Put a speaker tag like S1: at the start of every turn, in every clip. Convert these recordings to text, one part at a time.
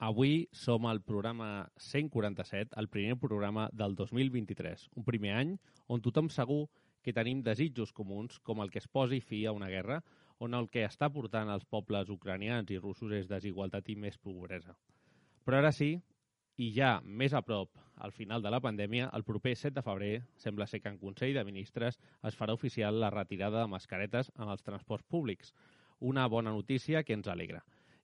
S1: Avui som al programa 147, el primer programa del 2023. Un primer any on tothom segur que tenim desitjos comuns com el que es posi fi a una guerra on el que està portant els pobles ucranians i russos és desigualtat i més pobresa. Però ara sí, i ja més a prop, al final de la pandèmia, el proper 7 de febrer sembla ser que en Consell de Ministres es farà oficial la retirada de mascaretes en els transports públics. Una bona notícia que ens alegra.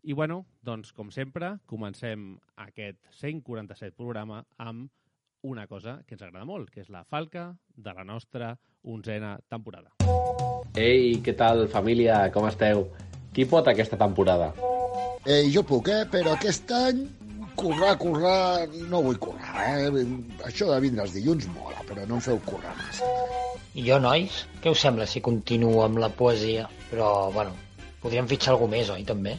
S1: I bueno, doncs com sempre, comencem aquest 147 programa amb una cosa que ens agrada molt, que és la falca de la nostra onzena temporada.
S2: Ei, què tal, família? Com esteu? Qui pot aquesta temporada?
S3: Eh, jo puc, eh? Però aquest any currar, currar, no vull currar, eh? Això de vindre els dilluns mola, però no em feu currar massa.
S4: I jo, nois, què us sembla si continuo amb la poesia? Però, bueno, podríem fitxar algú més, oi, també?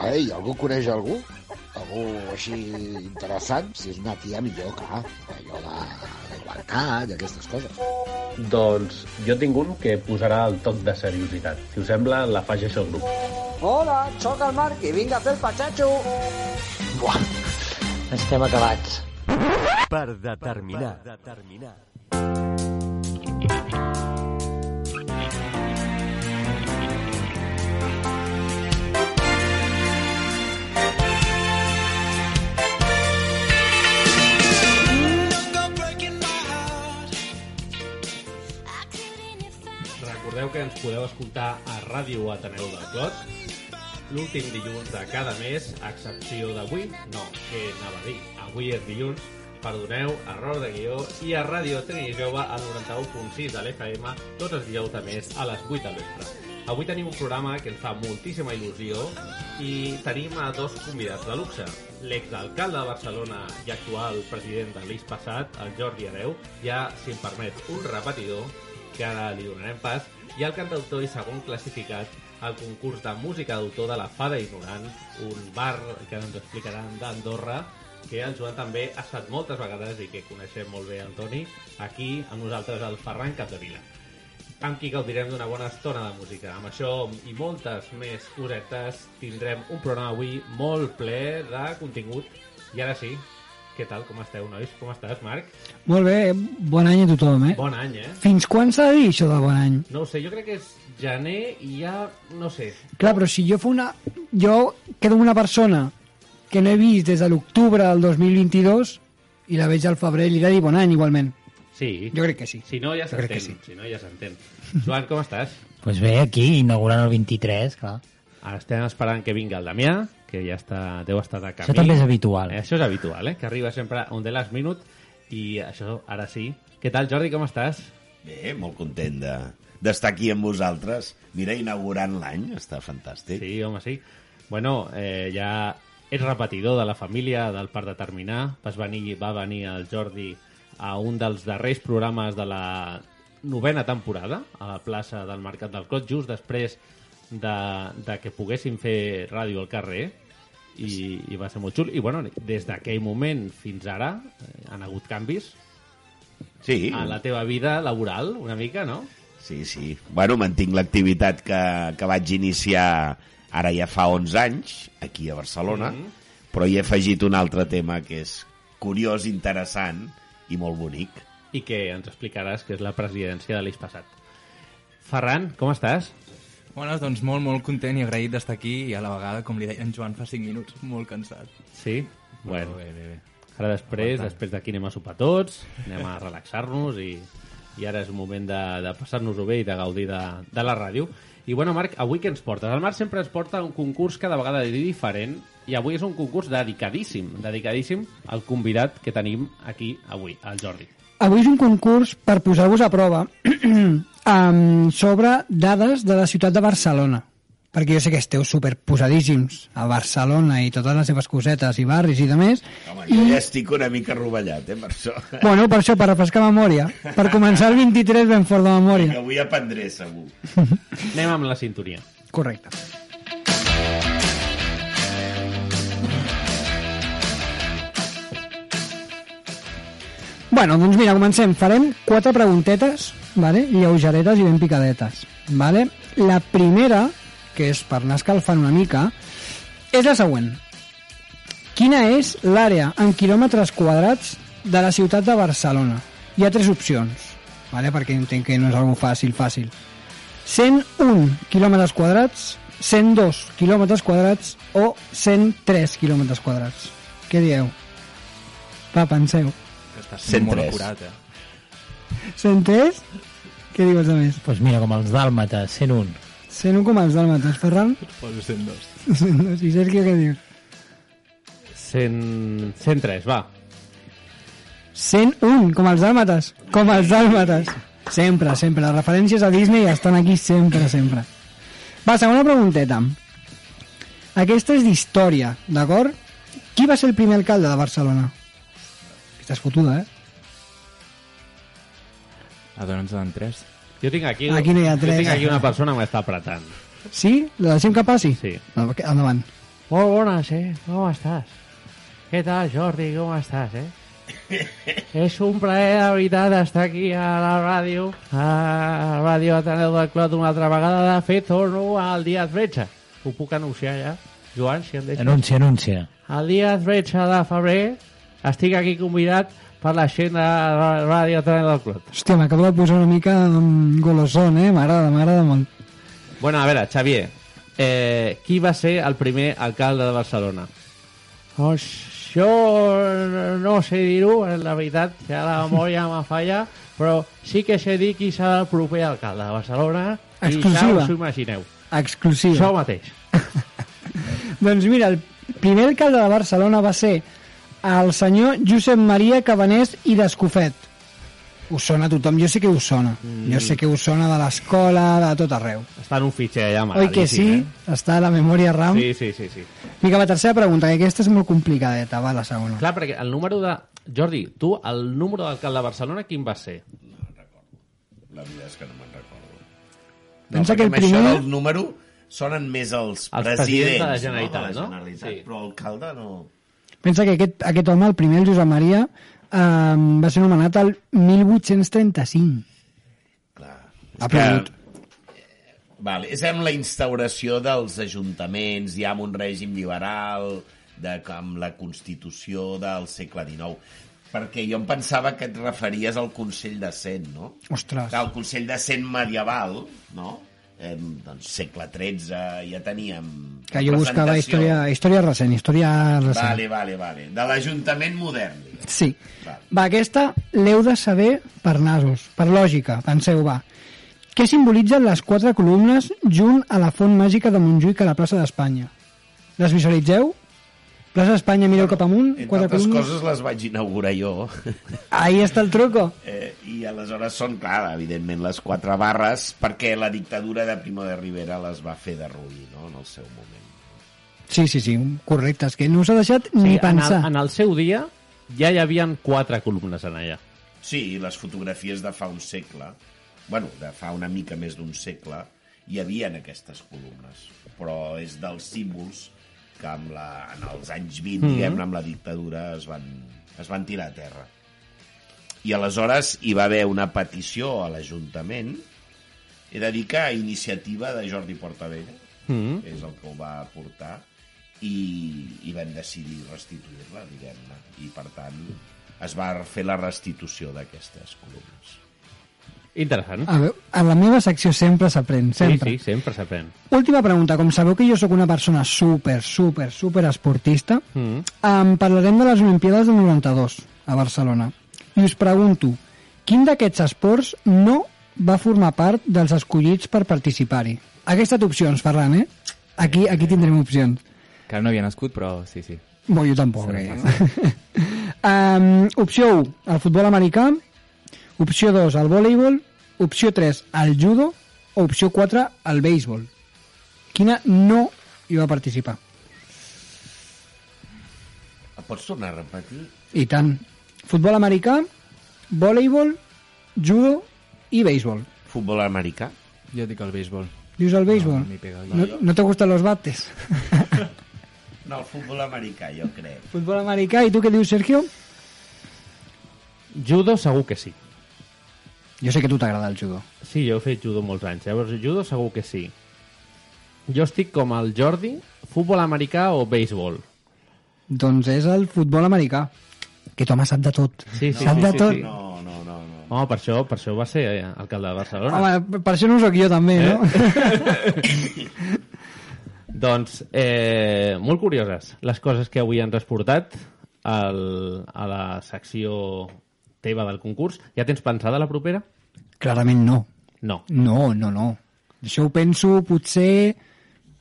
S3: Ei, algú coneix algú? Algú així interessant? Si és una tia, millor, clar. Allò de la igualtat i aquestes coses.
S2: Doncs jo tinc un que posarà el toc de seriositat. Si us sembla, la faig això al grup.
S5: Hola, sóc el Marc i vinc a fer el patxatxo.
S4: Buah, estem acabats.
S6: Per determinar. Per determinar.
S1: Recordeu que ens podeu escoltar a Ràdio Ateneu del Clot l'últim dilluns de cada mes, a excepció d'avui, no, que anava a dir, avui és dilluns, perdoneu, error de guió, i a Ràdio Trini Jove al 91.6 de l'FM tots els dijous de mes a les 8 del vespre. Avui tenim un programa que ens fa moltíssima il·lusió i tenim a dos convidats de luxe. L'exalcalde de Barcelona i actual president de l'IS passat, el Jordi Areu, ja, si em permet, un repetidor, que ara li donarem pas, i el cantautor i segon classificat al concurs de música d'autor de la Fada Ignorant, un bar que ens explicaran d'Andorra, que el Joan també ha estat moltes vegades i que coneixem molt bé el Toni, aquí amb nosaltres el Ferran Capdevila amb qui gaudirem d'una bona estona de música. Amb això i moltes més cosetes tindrem un programa avui molt ple de contingut. I ara sí, què tal, com esteu, nois? Com estàs, Marc?
S7: Molt bé, bon any a tothom, eh?
S1: Bon any, eh?
S7: Fins quan s'ha de dir això de bon any?
S1: No ho sé, jo crec que és gener i ja, no sé.
S7: Clar, però si jo fa una... Jo quedo amb una persona que no he vist des de l'octubre del 2022 i la veig al febrer i li he de dir bon any igualment.
S1: Sí.
S7: Jo crec que sí.
S1: Si no, ja s'entén.
S7: sí.
S1: Si no, ja s'entén. Joan, com estàs?
S4: Pues bé, aquí, inaugurant el 23, clar.
S1: Ara estem esperant que vingui el Damià, que ja està, deu estar de camí.
S4: Això també és habitual.
S1: Eh, això és habitual, eh? Que arriba sempre on the last minute i això, ara sí. Què tal, Jordi, com estàs?
S8: Bé, molt content de d'estar aquí amb vosaltres. Mira, inaugurant l'any, està fantàstic.
S1: Sí, home, sí. Bueno, eh, ja ets repetidor de la família del Parc de Terminar. Vas venir, va venir el Jordi a un dels darrers programes de la novena temporada, a la plaça del Mercat del Clot, just després de, de que poguéssim fer ràdio al carrer i, i va ser molt xul. I bueno, des d'aquell moment fins ara eh, han hagut canvis
S8: Sí,
S1: a la teva vida laboral, una mica, no?
S8: sí, sí. Bueno, mantinc l'activitat que, que vaig iniciar ara ja fa 11 anys, aquí a Barcelona,
S1: Mhm.
S8: però hi he afegit un altre tema que és curiós, interessant i molt bonic.
S1: i que ens explicaràs que és la presidència de l'eix passat. Ferran, com estàs?
S9: Bones, doncs molt, molt content i agraït d'estar aquí i a la vegada, com li deia en Joan fa 5 minuts, molt cansat.
S1: Sí? Bueno,
S9: bé, bé, bé.
S1: ara després,
S9: Aguantant.
S1: després d'aquí anem a sopar tots, anem a relaxar-nos i, i ara és un moment de, de passar-nos-ho bé i de gaudir de, de la ràdio. I bueno, Marc, avui què ens portes? El Marc sempre ens porta un concurs cada vegada diferent i avui és un concurs dedicadíssim, dedicadíssim al convidat que tenim aquí avui, el Jordi.
S7: Avui és un concurs per posar-vos a prova um, sobre dades de la ciutat de Barcelona. perquè jo sé que esteu superposadíssims a Barcelona i totes les seves cosetes i barris i de més.
S8: Home, jo ja estic una mica rovellat, eh, per això.
S7: Bueno, per això, per refrescar memòria. Per començar el 23 ben fort de
S8: Que
S7: memòria.
S8: avui aprendré, segur.
S1: Anem amb la sintonia.
S7: Correcte. Bueno, doncs mira, comencem. Farem quatre preguntetes, vale? lleugeretes i ben picadetes. Vale? La primera, que és per anar escalfant una mica, és la següent. Quina és l'àrea en quilòmetres quadrats de la ciutat de Barcelona? Hi ha tres opcions, vale? perquè entenc que no és algo fàcil, fàcil. 101 quilòmetres quadrats, 102 quilòmetres quadrats o 103 quilòmetres quadrats. Què dieu? Va, penseu.
S9: Estàs sent molt
S8: 103.
S9: acurat, eh?
S7: 103? Què dius a més?
S4: Pues mira, com els dàlmates, 101.
S7: 101 com els dàlmates, Ferran?
S9: Poso 102.
S7: 102. I Sergio què dius?
S1: 100... 103, va.
S7: 101, com els dàlmates. Com els dàlmates. Sempre, sempre. Les referències a Disney estan aquí sempre, sempre. Va, segona pregunteta. Aquesta és d'història, d'acord? Qui va ser el primer alcalde de Barcelona? És fotuda, eh?
S9: A d'on ens donen 3?
S1: Jo tinc aquí...
S7: Aquí no ha
S1: Jo
S7: tres.
S1: tinc aquí una persona que m'està apretant.
S7: Sí? La deixem que passi?
S1: Sí.
S7: Endavant.
S10: Molt bones, eh? Com estàs? Què tal, Jordi? Com estàs, eh? És un plaer, de veritat, estar aquí a la ràdio, a la ràdio Ateneu del Clot una altra vegada. De fet, torno al dia 13. Ho puc anunciar ja? Joan, si em deixes.
S4: Anuncia, anuncia.
S10: El dia 13 de febrer estic aquí convidat per la gent de la ràdio Ateneu del Clot.
S7: Hòstia, m'acabo de posar una mica mm, golosón, eh? M'agrada, m'agrada molt.
S1: Bueno, a veure, Xavier, eh, qui va ser el primer alcalde de Barcelona?
S10: Jo no sé dir-ho, la veritat, ja la memòria me falla, però sí que sé dir qui serà el proper alcalde de Barcelona i ja
S7: Exclusiva.
S10: us ho imagineu.
S7: Exclusiva.
S10: Això mateix.
S7: Doncs mira, el primer alcalde de Barcelona va ser el senyor Josep Maria Cabanés i d'Escofet. Us sona a tothom, jo sé que us sona. Mm. Jo sé que us sona de l'escola, de tot arreu.
S1: Està en un fitxer allà
S7: Oi que sí?
S1: amagadíssim,
S7: Està a la memòria RAM.
S1: Eh? Sí, sí, sí, sí.
S7: Vinga, va, tercera pregunta, que aquesta és molt complicadeta, va, la segona.
S1: Clar, perquè el número de... Jordi, tu, el número d'alcalde de Barcelona, quin va ser?
S8: La veritat és que no me'n recordo. No,
S7: Pensa que el
S8: amb això
S7: primer-
S8: del número sonen més els,
S1: Els
S8: presidents,
S1: presidents de la
S8: no?
S1: Generalitat,
S8: de la
S1: no?
S8: Generalitat,
S1: Sí.
S8: Però alcalde no...
S7: Pensa que aquest, aquest home, el primer, el Josep Maria, eh, va ser nomenat el 1835. Ha plogut.
S8: Vale, és amb la instauració dels ajuntaments, ja amb un règim liberal, de, amb la Constitució del segle XIX. Perquè jo em pensava que et referies al Consell de Cent, no?
S7: Ostres.
S8: Clar, el Consell de Cent medieval, no? Eh, doncs segle XIII ja teníem...
S7: Que jo buscava història, història recent, història recent.
S8: Vale, vale, vale. De l'Ajuntament modern. diguem.
S7: Sí. Va, aquesta l'heu de saber per nasos, per lògica, penseu, va. Què simbolitzen les quatre columnes junt a la font màgica de Montjuïc a la plaça d'Espanya? Les visualitzeu? Plaça d'Espanya, mireu cap amunt,
S8: Entre
S7: quatre
S8: altres
S7: columnes.
S8: coses les vaig inaugurar jo.
S7: Ahí està el truco.
S8: Eh, I aleshores són, clar, evidentment, les quatre barres, perquè la dictadura de Primo de Rivera les va fer derruir, no?, en el seu moment.
S7: Sí, sí, sí, correcte, és que no s'ha deixat ni
S1: en, el,
S7: pensar.
S1: en el seu dia ja hi havien quatre columnes en allà.
S8: Sí, i les fotografies de fa un segle, bueno, de fa una mica més d'un segle, hi havien aquestes columnes, però és dels símbols que amb la, en els anys 20,
S1: Mhm.
S8: diguem-ne, amb la dictadura es van, es van tirar a terra. I aleshores hi va haver una petició a l'Ajuntament, he de dir que a iniciativa de Jordi Portavella,
S1: Mhm.
S8: és el que ho va portar, i, i vam decidir restituir-la, diguem-ne. I, per tant, es va fer la restitució d'aquestes columnes.
S1: Interessant.
S7: A veure, a la meva secció sempre s'aprèn, sempre.
S1: Sí, sí, sempre s'aprèn.
S7: Última pregunta, com sabeu que jo sóc una persona super, super, super esportista,
S1: Mm.
S7: em parlarem de les Olimpiades del 92 a Barcelona. I us pregunto, quin d'aquests esports no va formar part dels escollits per participar-hi? Estat opcions, Ferran, eh? Aquí, aquí tindrem opcions.
S9: Que no havia nascut, però sí, sí.
S7: Bo, jo tampoc, eh? um, opció 1, el futbol americà. Opció 2, el voleibol. Opció 3, el judo. O opció 4, el béisbol. quina no hi va participar?
S8: Em Pots tornar a repetir?
S7: I tant. Futbol americà, voleibol, judo i béisbol.
S8: Futbol americà?
S9: Jo dic el béisbol.
S7: Dius el béisbol?
S9: No, pega el
S7: No, no te gustan los bates?
S8: No, el futbol americà, jo crec.
S7: Futbol americà, i tu què dius, Sergio?
S1: Judo segur que sí.
S7: Jo sé que a tu t'agrada el judo.
S1: Sí, jo he fet judo molts anys. Llavors, judo segur que sí. Jo estic com el Jordi, futbol americà o béisbol.
S7: Doncs és el futbol americà. Aquest home sap de tot.
S1: Sí, sí,
S7: sap
S1: sí,
S7: de
S1: sí,
S7: tot.
S1: sí.
S8: No, no, no. no.
S1: Home, per això, per això va ser eh, alcalde de Barcelona.
S7: Home, per això no ho soc jo també,
S1: Eh?
S7: no?
S1: Doncs, eh, molt curioses les coses que avui ens has portat al, a la secció teva del concurs. Ja tens pensada la propera?
S7: Clarament no.
S1: No.
S7: No, no, no. Això ho penso potser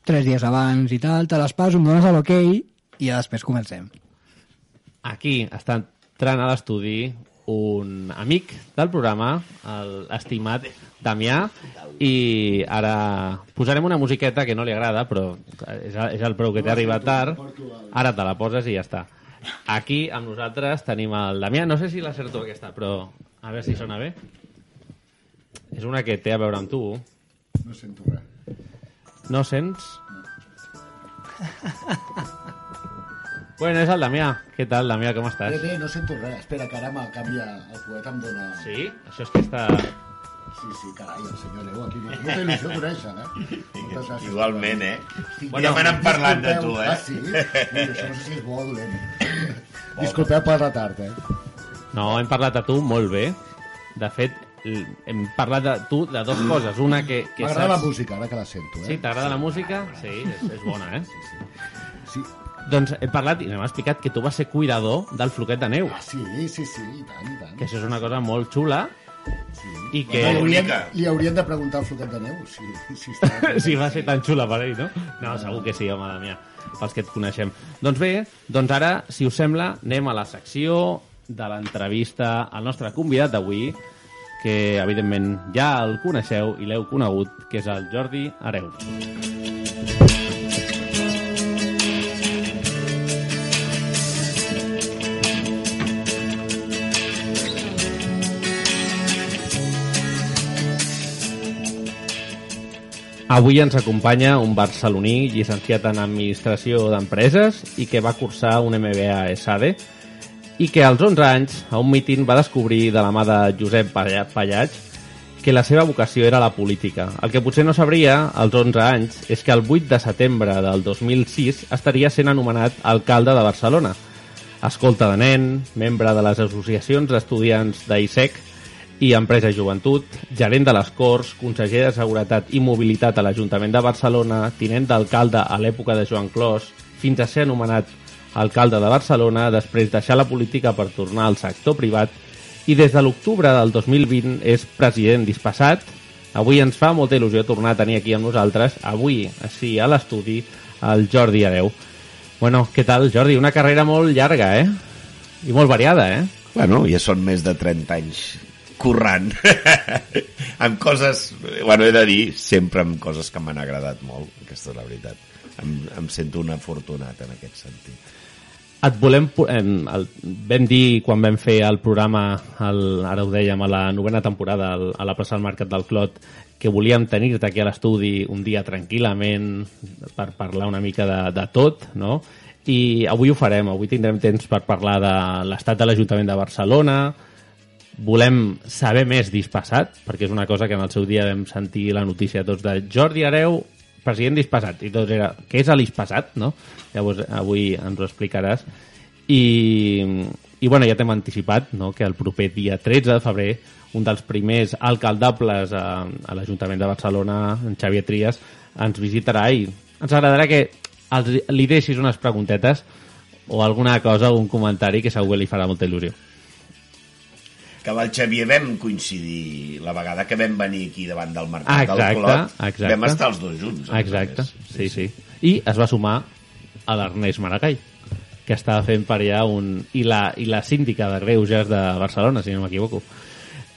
S7: tres dies abans i tal, te les pas, em dones a l'ok i ja després comencem.
S1: Aquí està entrant a l'estudi un amic del programa, l'estimat Damià, i ara posarem una musiqueta que no li agrada, però és, és el preu que t'ha arribat tard, ara te la poses i ja està. Aquí amb nosaltres tenim el Damià, no sé si l'acerto aquesta, però a veure si sona bé. És una que té a veure amb tu.
S3: No sento res.
S1: No sents? Bueno, és el Damià. Què tal, Damià, com estàs?
S3: Bé, bé, no sento res. Espera, que ara me'l canvia, el poeta em dona...
S1: Sí? Això és que està...
S3: Sí, sí, carai, el senyor Neu aquí. Molta il·lusió conèixer, eh? Moltes gràcies.
S8: Igualment, eh?
S3: Estic
S8: Bueno, me n'han parlat de tu, eh?
S3: Ah, sí? Això no sé si és bo o dolent. Disculpeu per retard, eh?
S1: No, hem parlat de tu molt bé. De fet, hem parlat de tu de dues coses. Una que, que
S3: M'agrada la
S1: saps...
S3: música, ara que la sento, eh?
S1: Sí, t'agrada la música? Sí, és, és bona, eh?
S3: Sí.
S1: Doncs hem parlat i m'ha explicat que tu vas ser cuidador del floquet de neu.
S3: Ah, sí, sí, sí, i tant, i tant.
S1: Que això és una cosa molt xula. I que...
S3: Bueno, li, haurien, li haurien de preguntar al floquet de neu si, si està...
S1: si va ser tan xula per ell, no? No, segur que sí, home, Damià, pels que et coneixem. Doncs bé, doncs ara, si us sembla, anem a la secció de l'entrevista al nostre convidat d'avui, que evidentment ja el coneixeu i l'heu conegut, que és el Jordi Areu. Avui ens acompanya un barceloní llicenciat en Administració d'Empreses i que va cursar un MBA a ESADE i que als 11 anys, a un míting, va descobrir de la mà de Josep Palla- Pallatx que la seva vocació era la política. El que potser no sabria, als 11 anys, és que el 8 de setembre del 2006 estaria sent anomenat alcalde de Barcelona. Escolta de nen, membre de les associacions d'estudiants d'ISEC i Empresa i Joventut, gerent de les Corts, conseller de Seguretat i Mobilitat a l'Ajuntament de Barcelona, tinent d'alcalde a l'època de Joan Clos, fins a ser anomenat alcalde de Barcelona, després deixar la política per tornar al sector privat i des de l'octubre del 2020 és president dispassat. Avui ens fa molta il·lusió tornar a tenir aquí amb nosaltres, avui, així a l'estudi, el Jordi Areu. Bueno, què tal, Jordi? Una carrera molt llarga, eh? I molt variada, eh?
S8: Bueno, ja són més de 30 anys currant amb coses, bueno, he de dir sempre amb coses que m'han agradat molt aquesta és la veritat. Em, em sento un afortunat en aquest sentit.
S1: Et volem... em, El, vam dir quan vam fer el programa, el, ara ho dèiem, a la novena temporada, al, a la plaça del Mercat del Clot, que volíem tenir-te aquí a l'estudi un dia tranquil·lament per parlar una mica de, de tot, no? I avui ho farem, avui tindrem temps per parlar de l'estat de l'Ajuntament de Barcelona, volem saber més dispassat, perquè és una cosa que en el seu dia vam sentir la notícia tots de Jordi Areu, president dispassat, i tot era, què és l'ispassat, no? Llavors, avui ens ho explicaràs. I, i bueno, ja t'hem anticipat no? que el proper dia 13 de febrer un dels primers alcaldables a, a l'Ajuntament de Barcelona, en Xavier Trias, ens visitarà i ens agradarà que els, li deixis unes preguntetes o alguna cosa, un comentari que segur que li farà molta il·lusió.
S8: Que amb el Xavier vam coincidir la vegada que vam venir aquí davant del mercat
S1: Exacte,
S8: del Clot
S1: exacte.
S8: vam estar els dos junts a
S1: Exacte,
S8: més.
S1: sí, sí. I es va sumar a l'Ernest Maragall, que estava fent per allà un... I la, i la síndica de Greuges de Barcelona, si no m'equivoco.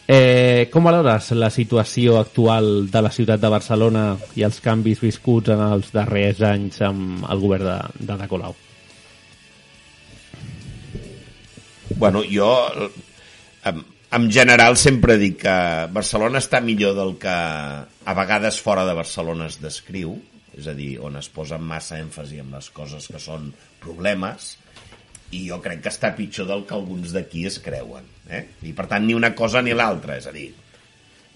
S1: Eh, com valores la situació actual de la ciutat de Barcelona i els canvis viscuts en els darrers anys amb el govern de, de Colau?
S8: Bueno, jo en general sempre dic que Barcelona està millor del que a vegades fora de Barcelona es descriu, és a dir, on es posa massa èmfasi en les coses que són problemes, i jo crec que està pitjor del que alguns d'aquí es creuen. Eh? I per tant, ni una cosa ni l'altra, és a dir,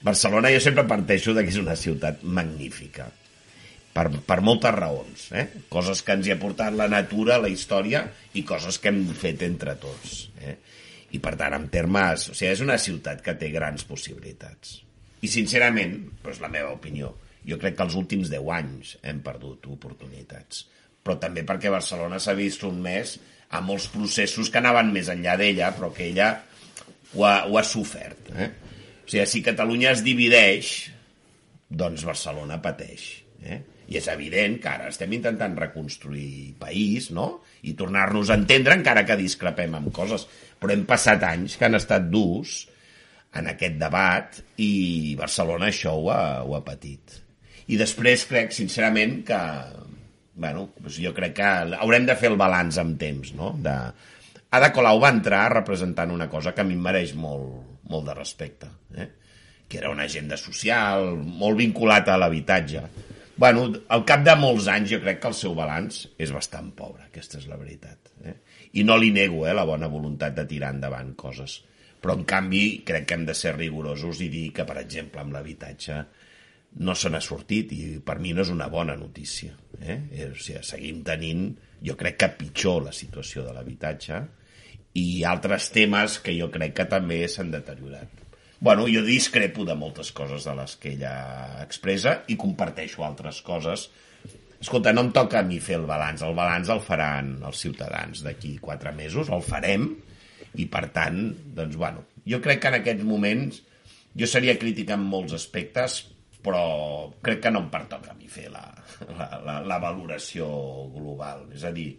S8: Barcelona jo sempre parteixo de que és una ciutat magnífica, per, per moltes raons, eh? coses que ens hi ha portat la natura, la història, i coses que hem fet entre tots. Eh? I per tant, en termes... O sigui, és una ciutat que té grans possibilitats. I sincerament, doncs la meva opinió, jo crec que els últims 10 anys hem perdut oportunitats. Però també perquè Barcelona s'ha vist un mes a molts processos que anaven més enllà d'ella, però que ella ho ha, ho ha sofert. Eh? O sigui, si Catalunya es divideix, doncs Barcelona pateix. Eh? I és evident que ara estem intentant reconstruir país, no? I tornar-nos a entendre encara que discrepem amb coses. Però hem passat anys que han estat durs en aquest debat i Barcelona això ho ha, ho ha patit. I després crec, sincerament, que bueno, doncs jo crec que haurem de fer el balanç amb temps, no? De... Ada Colau va entrar representant una cosa que a mi em mereix molt, molt de respecte, eh? que era una agenda social, molt vinculat a l'habitatge. Bueno, al cap de molts anys jo crec que el seu balanç és bastant pobre, aquesta és la veritat. Eh? I no li nego eh, la bona voluntat de tirar endavant coses. Però, en canvi, crec que hem de ser rigorosos i dir que, per exemple, amb l'habitatge no se n'ha sortit i per mi no és una bona notícia. Eh? O sigui, seguim tenint, jo crec que pitjor la situació de l'habitatge i altres temes que jo crec que també s'han deteriorat. Bueno, jo discrepo de moltes coses de les que ella expressa i comparteixo altres coses. Escolta, no em toca a mi fer el balanç. El balanç el faran els ciutadans d'aquí quatre mesos, el farem, i per tant, doncs, bueno, jo crec que en aquests moments jo seria crític en molts aspectes, però crec que no em pertoca a mi fer la, la, la, la valoració global. És a dir,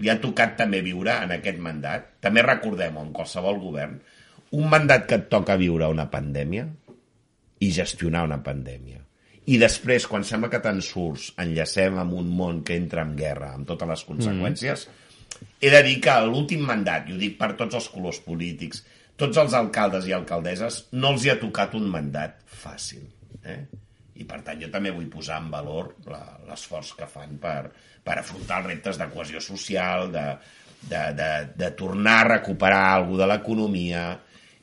S8: li ha tocat també viure en aquest mandat. També recordem, en qualsevol govern, un mandat que et toca viure una pandèmia i gestionar una pandèmia. I després, quan sembla que te'n surts, enllacem amb un món que entra en guerra, amb totes les conseqüències, mm. he de dir que l'últim mandat, i ho dic per tots els colors polítics, tots els alcaldes i alcaldesses, no els hi ha tocat un mandat fàcil. Eh? I per tant jo també vull posar en valor l'esforç que fan per, per afrontar els reptes de cohesió social, de, de, de, de tornar a recuperar alguna de l'economia,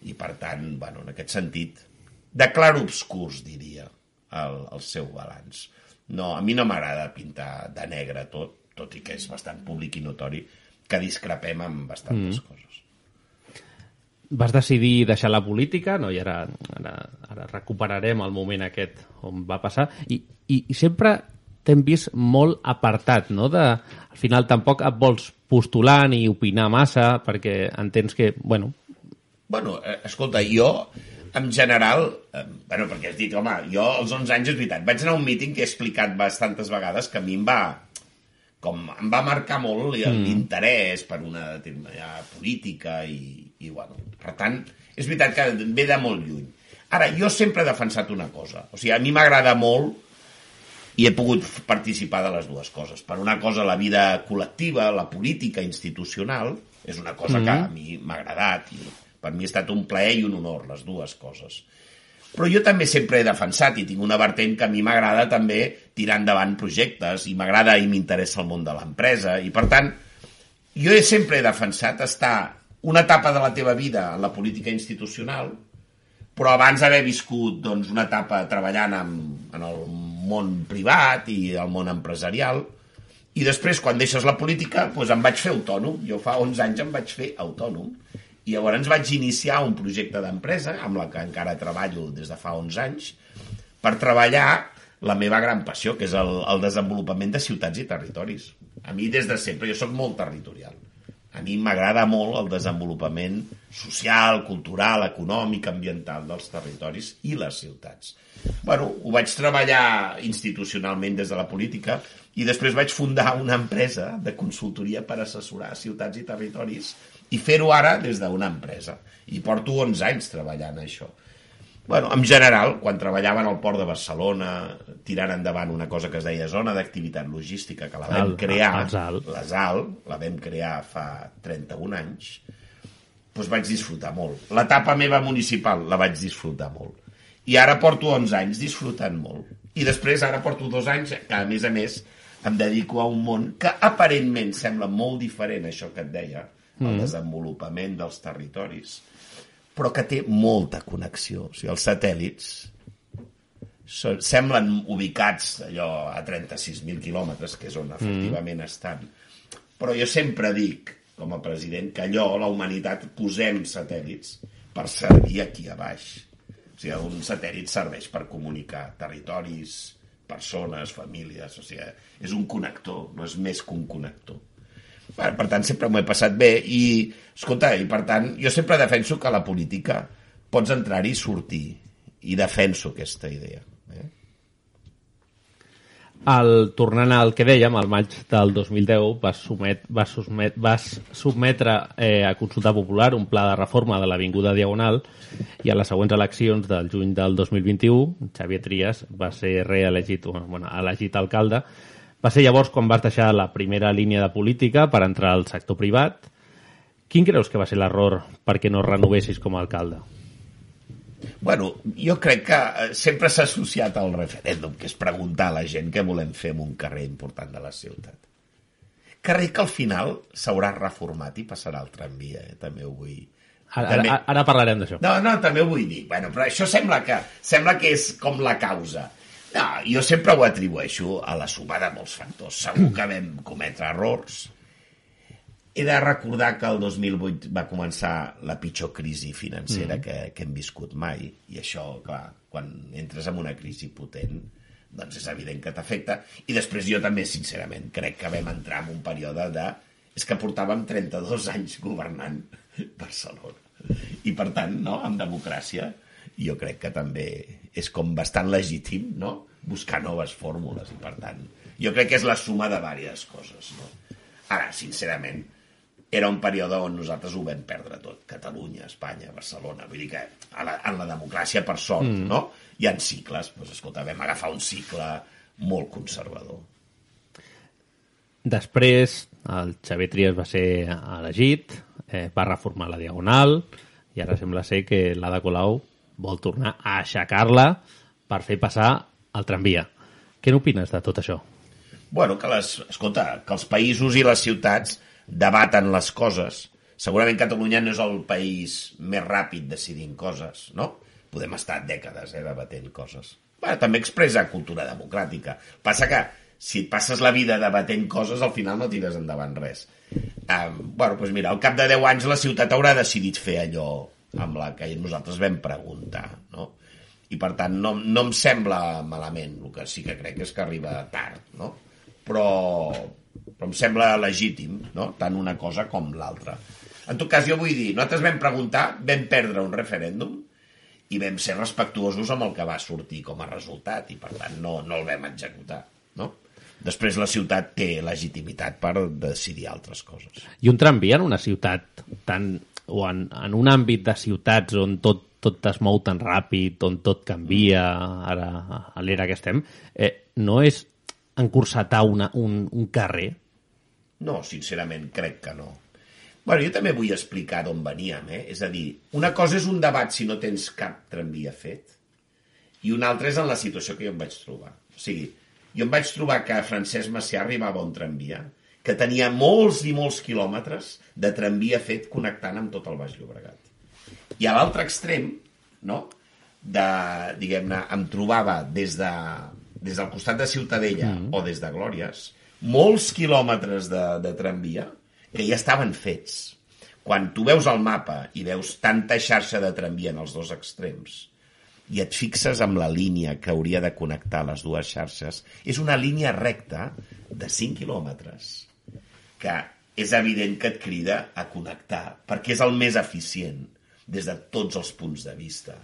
S8: i per tant, bueno, en aquest sentit, de clar obscurs, diria, el, el seu balanç. No, a mi no m'agrada pintar de negre tot, tot i que és bastant públic i notori que discrepem amb bastantes mm. coses.
S1: Vas decidir deixar la política, no? i ara, ara, ara recuperarem el moment aquest on va passar, i, i, i sempre t'hem vist molt apartat, no? De, al final tampoc et vols postular ni opinar massa, perquè entens que, bueno,
S8: Bueno, eh, escolta, jo, en general, eh, bueno, perquè has dit, home, jo als 11 anys és veritat, vaig anar a un míting que he explicat bastantes vegades que a mi em va, com em va marcar molt mm. l'interès per una determinada política i, i, bueno, per tant, és veritat que ve de molt lluny. Ara, jo sempre he defensat una cosa, o sigui, a mi m'agrada molt i he pogut participar de les dues coses. Per una cosa, la vida col·lectiva, la política institucional, és una cosa mm. que a mi m'ha agradat i per mi ha estat un plaer i un honor, les dues coses. Però jo també sempre he defensat i tinc una vertent que a mi m'agrada també tirar endavant projectes i m'agrada i m'interessa el món de l'empresa. I per tant jo he sempre he defensat estar una etapa de la teva vida en la política institucional però abans haver viscut doncs, una etapa treballant en, en el món privat i el món empresarial i després quan deixes la política doncs em vaig fer autònom. Jo fa 11 anys em vaig fer autònom i llavors vaig iniciar un projecte d'empresa amb la que encara treballo des de fa 11 anys per treballar la meva gran passió, que és el, el desenvolupament de ciutats i territoris. A mi des de sempre, jo sóc molt territorial. A mi m'agrada molt el desenvolupament social, cultural, econòmic, ambiental dels territoris i les ciutats. Bueno, ho vaig treballar institucionalment des de la política, i després vaig fundar una empresa de consultoria per assessorar ciutats i territoris i fer-ho ara des d'una empresa. I porto 11 anys treballant això. Bueno, en general, quan treballava en el port de Barcelona, tirant endavant una cosa que es deia zona d'activitat logística, que la vam crear, la ZAL, la vam crear fa 31 anys, doncs vaig disfrutar molt. L'etapa meva municipal la vaig disfrutar molt. I ara porto 11 anys disfrutant molt. I després ara porto dos anys que, a més a més, em dedico a un món que aparentment sembla molt diferent, això que et deia, el
S1: Mm.
S8: desenvolupament dels territoris, però que té molta connexió. O sigui, els satèl·lits són, semblen ubicats allò a 36.000 quilòmetres, que és on efectivament estan. Però jo sempre dic, com a president, que allò, la humanitat, posem satèl·lits per servir aquí a baix. O sigui, un satèl·lit serveix per comunicar territoris, persones, famílies, o sigui, és un connector, no és més que un connector. Per, per tant, sempre m'ho he passat bé i, escolta, i per tant, jo sempre defenso que la política pots entrar-hi i sortir i defenso aquesta idea. Eh?
S1: El, tornant al que dèiem, al maig del 2010 vas, somet, vas, sotmet, vas sotmetre eh, a consulta popular un pla de reforma de l'Avinguda Diagonal i a les següents eleccions del juny del 2021 Xavier Trias va ser reelegit, bueno, elegit alcalde. Va ser llavors quan vas deixar la primera línia de política per entrar al sector privat. Quin creus que va ser l'error perquè no renovessis com a alcalde?
S8: Bueno, jo crec que eh, sempre s'ha associat al referèndum, que és preguntar a la gent què volem fer en un carrer important de la ciutat. Carrer que al final s'haurà reformat i passarà al tramvia, eh? també ho vull...
S1: Ara,
S8: També-
S1: ara, ara parlarem d'això.
S8: No, no, també ho vull dir. Bueno, però això sembla que, sembla que és com la causa. No, jo sempre ho atribueixo a la suma de molts factors. Segur que vam cometre errors. He de recordar que el 2008 va començar la pitjor crisi financera
S1: Mm.
S8: que, que hem viscut mai, i això, clar, quan entres en una crisi potent, doncs és evident que t'afecta. I després jo també, sincerament, crec que vam entrar en un període de... És que portàvem 32 anys governant Barcelona. I, per tant, no, amb democràcia, jo crec que també és com bastant legítim, no?, buscar noves fórmules, i, per tant, jo crec que és la suma de diverses coses, no? Ara, sincerament, era un període on nosaltres ho vam perdre tot. Catalunya, Espanya, Barcelona. Vull dir que a la, en la democràcia, per sort,
S1: Mm.
S8: no? Hi ha cicles. Doncs, escolta, vam agafar un cicle molt conservador.
S1: Després, el Xavier Trias va ser elegit, eh, va reformar la Diagonal, i ara sembla ser que l'Ada Colau vol tornar a aixecar-la per fer passar el tramvia. Què n'opines de tot això?
S8: Bueno, que les, escolta, que els països i les ciutats debaten les coses. Segurament Catalunya no és el país més ràpid decidint coses, no? Podem estar dècades eh, debatent coses. Bueno, també expressa cultura democràtica. Passa que si et passes la vida debatent coses, al final no tires endavant res. Um, bueno, doncs mira, al cap de 10 anys la ciutat haurà decidit fer allò amb la que nosaltres vam preguntar, no? I per tant no, no em sembla malament, el que sí que crec és que arriba tard, no? Però, però em sembla legítim, no? Tant una cosa com l'altra. En tot cas, jo vull dir, nosaltres vam preguntar, vam perdre un referèndum i vam ser respectuosos amb el que va sortir com a resultat i per tant no, no el vam executar, no? Després la ciutat té legitimitat per decidir altres coses.
S1: I un tramvia en una ciutat tan, o en, en un àmbit de ciutats on tot, tot es mou tan ràpid, on tot canvia, ara a l'era que estem, eh, no és encursetar una, un, un carrer?
S8: No, sincerament, crec que no. Bueno, jo també vull explicar d'on veníem, eh? És a dir, una cosa és un debat si no tens cap tramvia fet i una altra és en la situació que jo em vaig trobar. O sigui, jo em vaig trobar que Francesc Macià arribava a un tramvia que tenia molts i molts quilòmetres de tramvia fet connectant amb tot el Baix Llobregat. I a l'altre extrem, no?, de, diguem-ne, em trobava des, de, des del costat de Ciutadella mm. o des de Glòries molts quilòmetres de, de tramvia que ja estaven fets. Quan tu veus el mapa i veus tanta xarxa de tramvia en els dos extrems i et fixes amb la línia que hauria de connectar les dues xarxes, és una línia recta de 5 quilòmetres que és evident que et crida a connectar, perquè és el més eficient des de tots els punts de vista.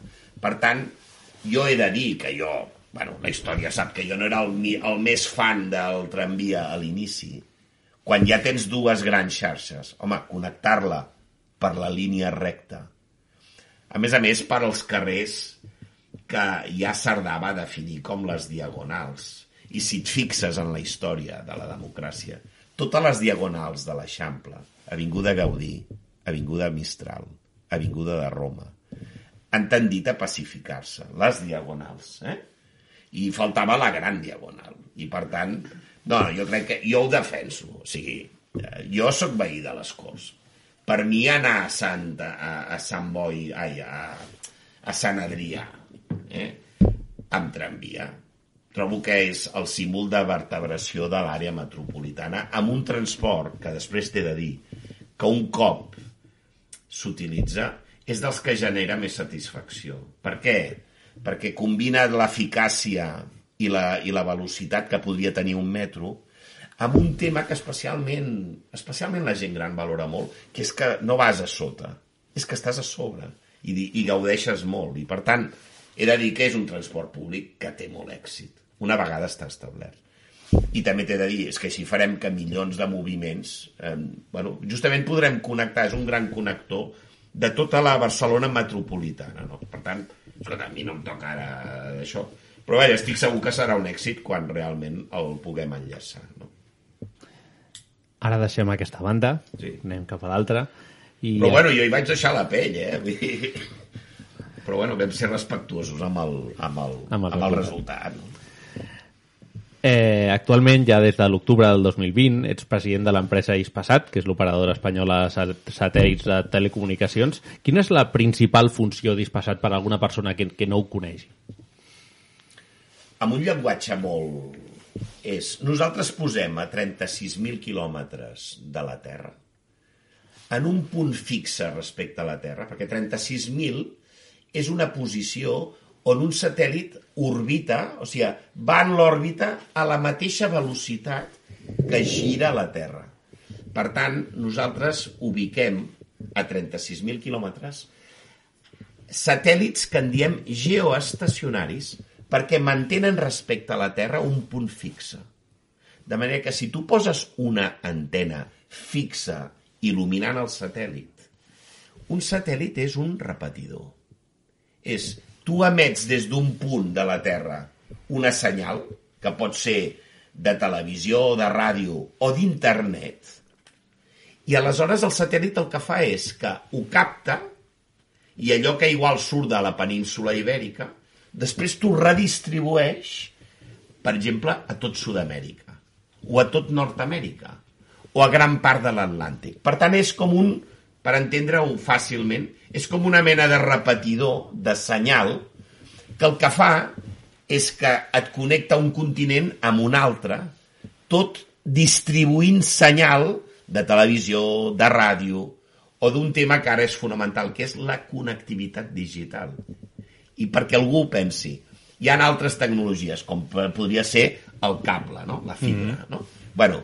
S8: Per tant, jo he de dir que jo bueno, la història sap que jo no era el, el més fan del tramvia a l'inici, quan ja tens dues grans xarxes, home, connectar-la per la línia recta, a més a més per als carrers que ja Cerdà va definir com les diagonals. I si et fixes en la història de la democràcia, totes les diagonals de l'Eixample, Avinguda Gaudí, Avinguda Mistral, Avinguda de Roma, han tendit a pacificar-se, les diagonals, eh? I faltava la gran diagonal. I, per tant, no, jo crec que jo ho defenso. O sigui, eh, jo sóc veí de les Corts. Per mi anar a, Santa, a, a Sant Boi, ai, a, a Sant Adrià, eh? amb tramvia, trobo que és el símbol de vertebració de l'àrea metropolitana amb un transport que després t'he de dir que un cop s'utilitza és dels que genera més satisfacció. Per què? Perquè combina l'eficàcia i la, i la velocitat que podria tenir un metro amb un tema que especialment, especialment la gent gran valora molt, que és que no vas a sota, és que estàs a sobre i, i gaudeixes molt. I, per tant, he de dir que és un transport públic que té molt èxit, una vegada està establert. I també t'he de dir, és que així farem que milions de moviments... Eh, bueno, justament podrem connectar, és un gran connector de tota la Barcelona metropolitana. No? Per tant, escolta, a mi no em toca ara això. Però vaja, estic segur que serà un èxit quan realment el puguem enllaçar. No?
S1: Ara deixem aquesta banda,
S8: Sí.
S1: anem cap a l'altra. I
S8: Però bueno, jo hi vaig deixar la pell, eh? Vull dir... Però bueno, vam ser respectuosos amb el, amb el,
S1: Amb el
S8: amb el
S1: resultat.
S8: resultat. No?
S1: Eh, actualment, ja des de l'octubre del 2020, ets president de l'empresa Ispasat, que és l'operadora espanyola de sat- satèl·lits de telecomunicacions. Quina és la principal funció d'Ispasat per a alguna persona que, que no ho coneixi?
S8: amb un llenguatge molt... És, nosaltres posem a 36.000 quilòmetres de la Terra en un punt fixe respecte a la Terra, perquè 36.000 és una posició on un satèl·lit orbita, o sigui, va en l'òrbita a la mateixa velocitat que gira la Terra. Per tant, nosaltres ubiquem a 36.000 quilòmetres satèl·lits que en diem geoestacionaris perquè mantenen respecte a la Terra un punt fixe. De manera que si tu poses una antena fixa il·luminant el satèl·lit, un satèl·lit és un repetidor. És, tu emets des d'un punt de la Terra una senyal, que pot ser de televisió, de ràdio o d'internet, i aleshores el satèl·lit el que fa és que ho capta i allò que igual surt de la península ibèrica, després t'ho redistribueix, per exemple, a tot Sud-amèrica, o a tot Nord-amèrica, o a gran part de l'Atlàntic. Per tant, és com un, per entendre-ho fàcilment, és com una mena de repetidor, de senyal, que el que fa és que et connecta un continent amb un altre, tot distribuint senyal de televisió, de ràdio, o d'un tema que ara és fonamental, que és la connectivitat digital. I perquè algú pensi, hi ha altres tecnologies, com podria ser el cable, no? la fibra. Mm. No? Bueno,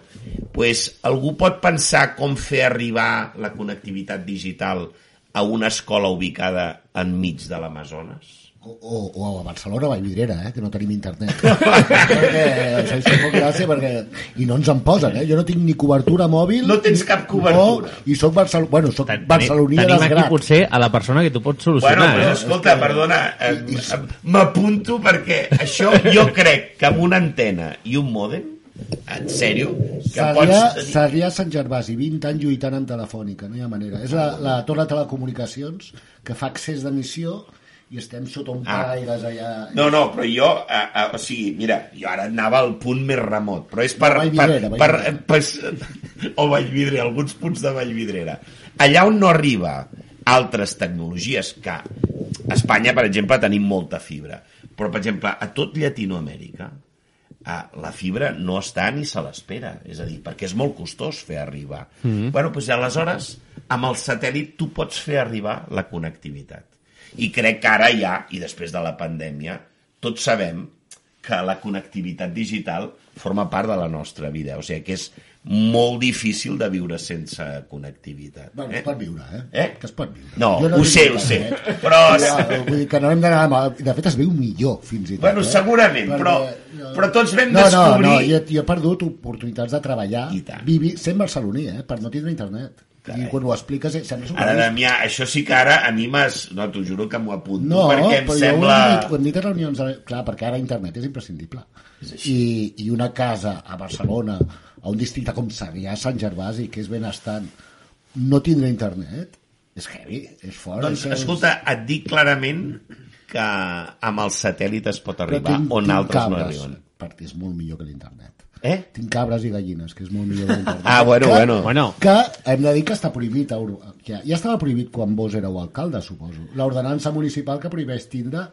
S8: pues, algú pot pensar com fer arribar la connectivitat digital a una escola ubicada enmig de l'Amazones?
S3: O, o, o a Barcelona, a Vallvidrera, eh, que no tenim internet. perquè, això és molt gràcia perquè... I no ens en posen, eh? Jo no tinc ni cobertura mòbil...
S8: No tens cap cobertura.
S3: No, I soc, Barcel... bueno, soc barceloní de
S1: Tenim aquí potser a la persona que t'ho pot
S8: Bueno,
S1: solucionar.
S8: però
S1: eh?
S8: escolta, perdona, eh, m'apunto perquè això jo crec que amb una antena i un mòdem, en sèrio, que pots.
S3: Sarrià Sant Gervasi, 20 anys lluitant amb Telefònica, no hi ha manera. És la, la torre de telecomunicacions que fa accés d'emissió i estem sota un
S8: Ah.
S3: paraires allà...
S8: No, no, però jo, eh, eh, o sigui, mira, jo ara anava al punt més remot, però és per...
S3: A Vallvidrera,
S8: per, per,
S3: Vallvidrera.
S8: per, o Vallvidrera, alguns punts de Vallvidrera. Allà on no arriba altres tecnologies, que a Espanya, per exemple, tenim molta fibra, però, per exemple, a tot Llatinoamèrica, eh, la fibra no està ni se l'espera, és a dir, perquè és molt costós fer arribar.
S1: Mhm.
S8: Bueno, doncs aleshores, amb el satèl·lit tu pots fer arribar la connectivitat. I crec que ara ja, i després de la pandèmia, tots sabem que la connectivitat digital forma part de la nostra vida. O sigui, que és molt difícil de viure sense connectivitat.
S3: Bueno,
S8: eh?
S3: es pot viure, eh?
S8: Eh?
S3: Que es pot viure.
S8: No,
S3: Jo
S8: ho sé, ho sé. Però...
S3: Ja, vull dir que no hem d'anar... De fet, es viu millor, fins i tot.
S8: Bueno,
S3: eh?
S8: segurament, però, però tots vam
S3: no,
S8: descobrir...
S3: No, no, jo, jo he perdut oportunitats de treballar vivi, sent barceloní, eh? Per no tindre internet. I quan ho expliques, eh, sembla
S8: Ara,
S3: superbé.
S8: Damià, això sí que ara a mi m'has... No, t'ho juro que m'ho apunto,
S3: No,
S8: perquè em
S3: però
S8: sembla...
S3: hem, dit, ho hem dit a reunions... Clar, perquè ara internet és imprescindible. I, I una casa a Barcelona, a un districte com Sarrià, Sant Gervasi, que és benestant, no tindre internet, és heavy, és fort.
S8: Doncs,
S3: és,
S8: escolta, et dic clarament que amb el satèl·lit es pot arribar
S3: tinc-
S8: on
S3: tinc
S8: altres no
S3: cabres,
S8: arriben.
S3: perquè és molt millor que l'internet.
S8: Eh?
S3: Tinc cabres i gallines, que és molt millor que l'internet.
S8: Ah, bueno,
S3: que,
S8: bueno. Bueno.
S3: Que hem de dir que està prohibit. a. Ja, ja estava prohibit quan vos éreu alcalde, suposo. L'ordenança municipal que prohibeix tindre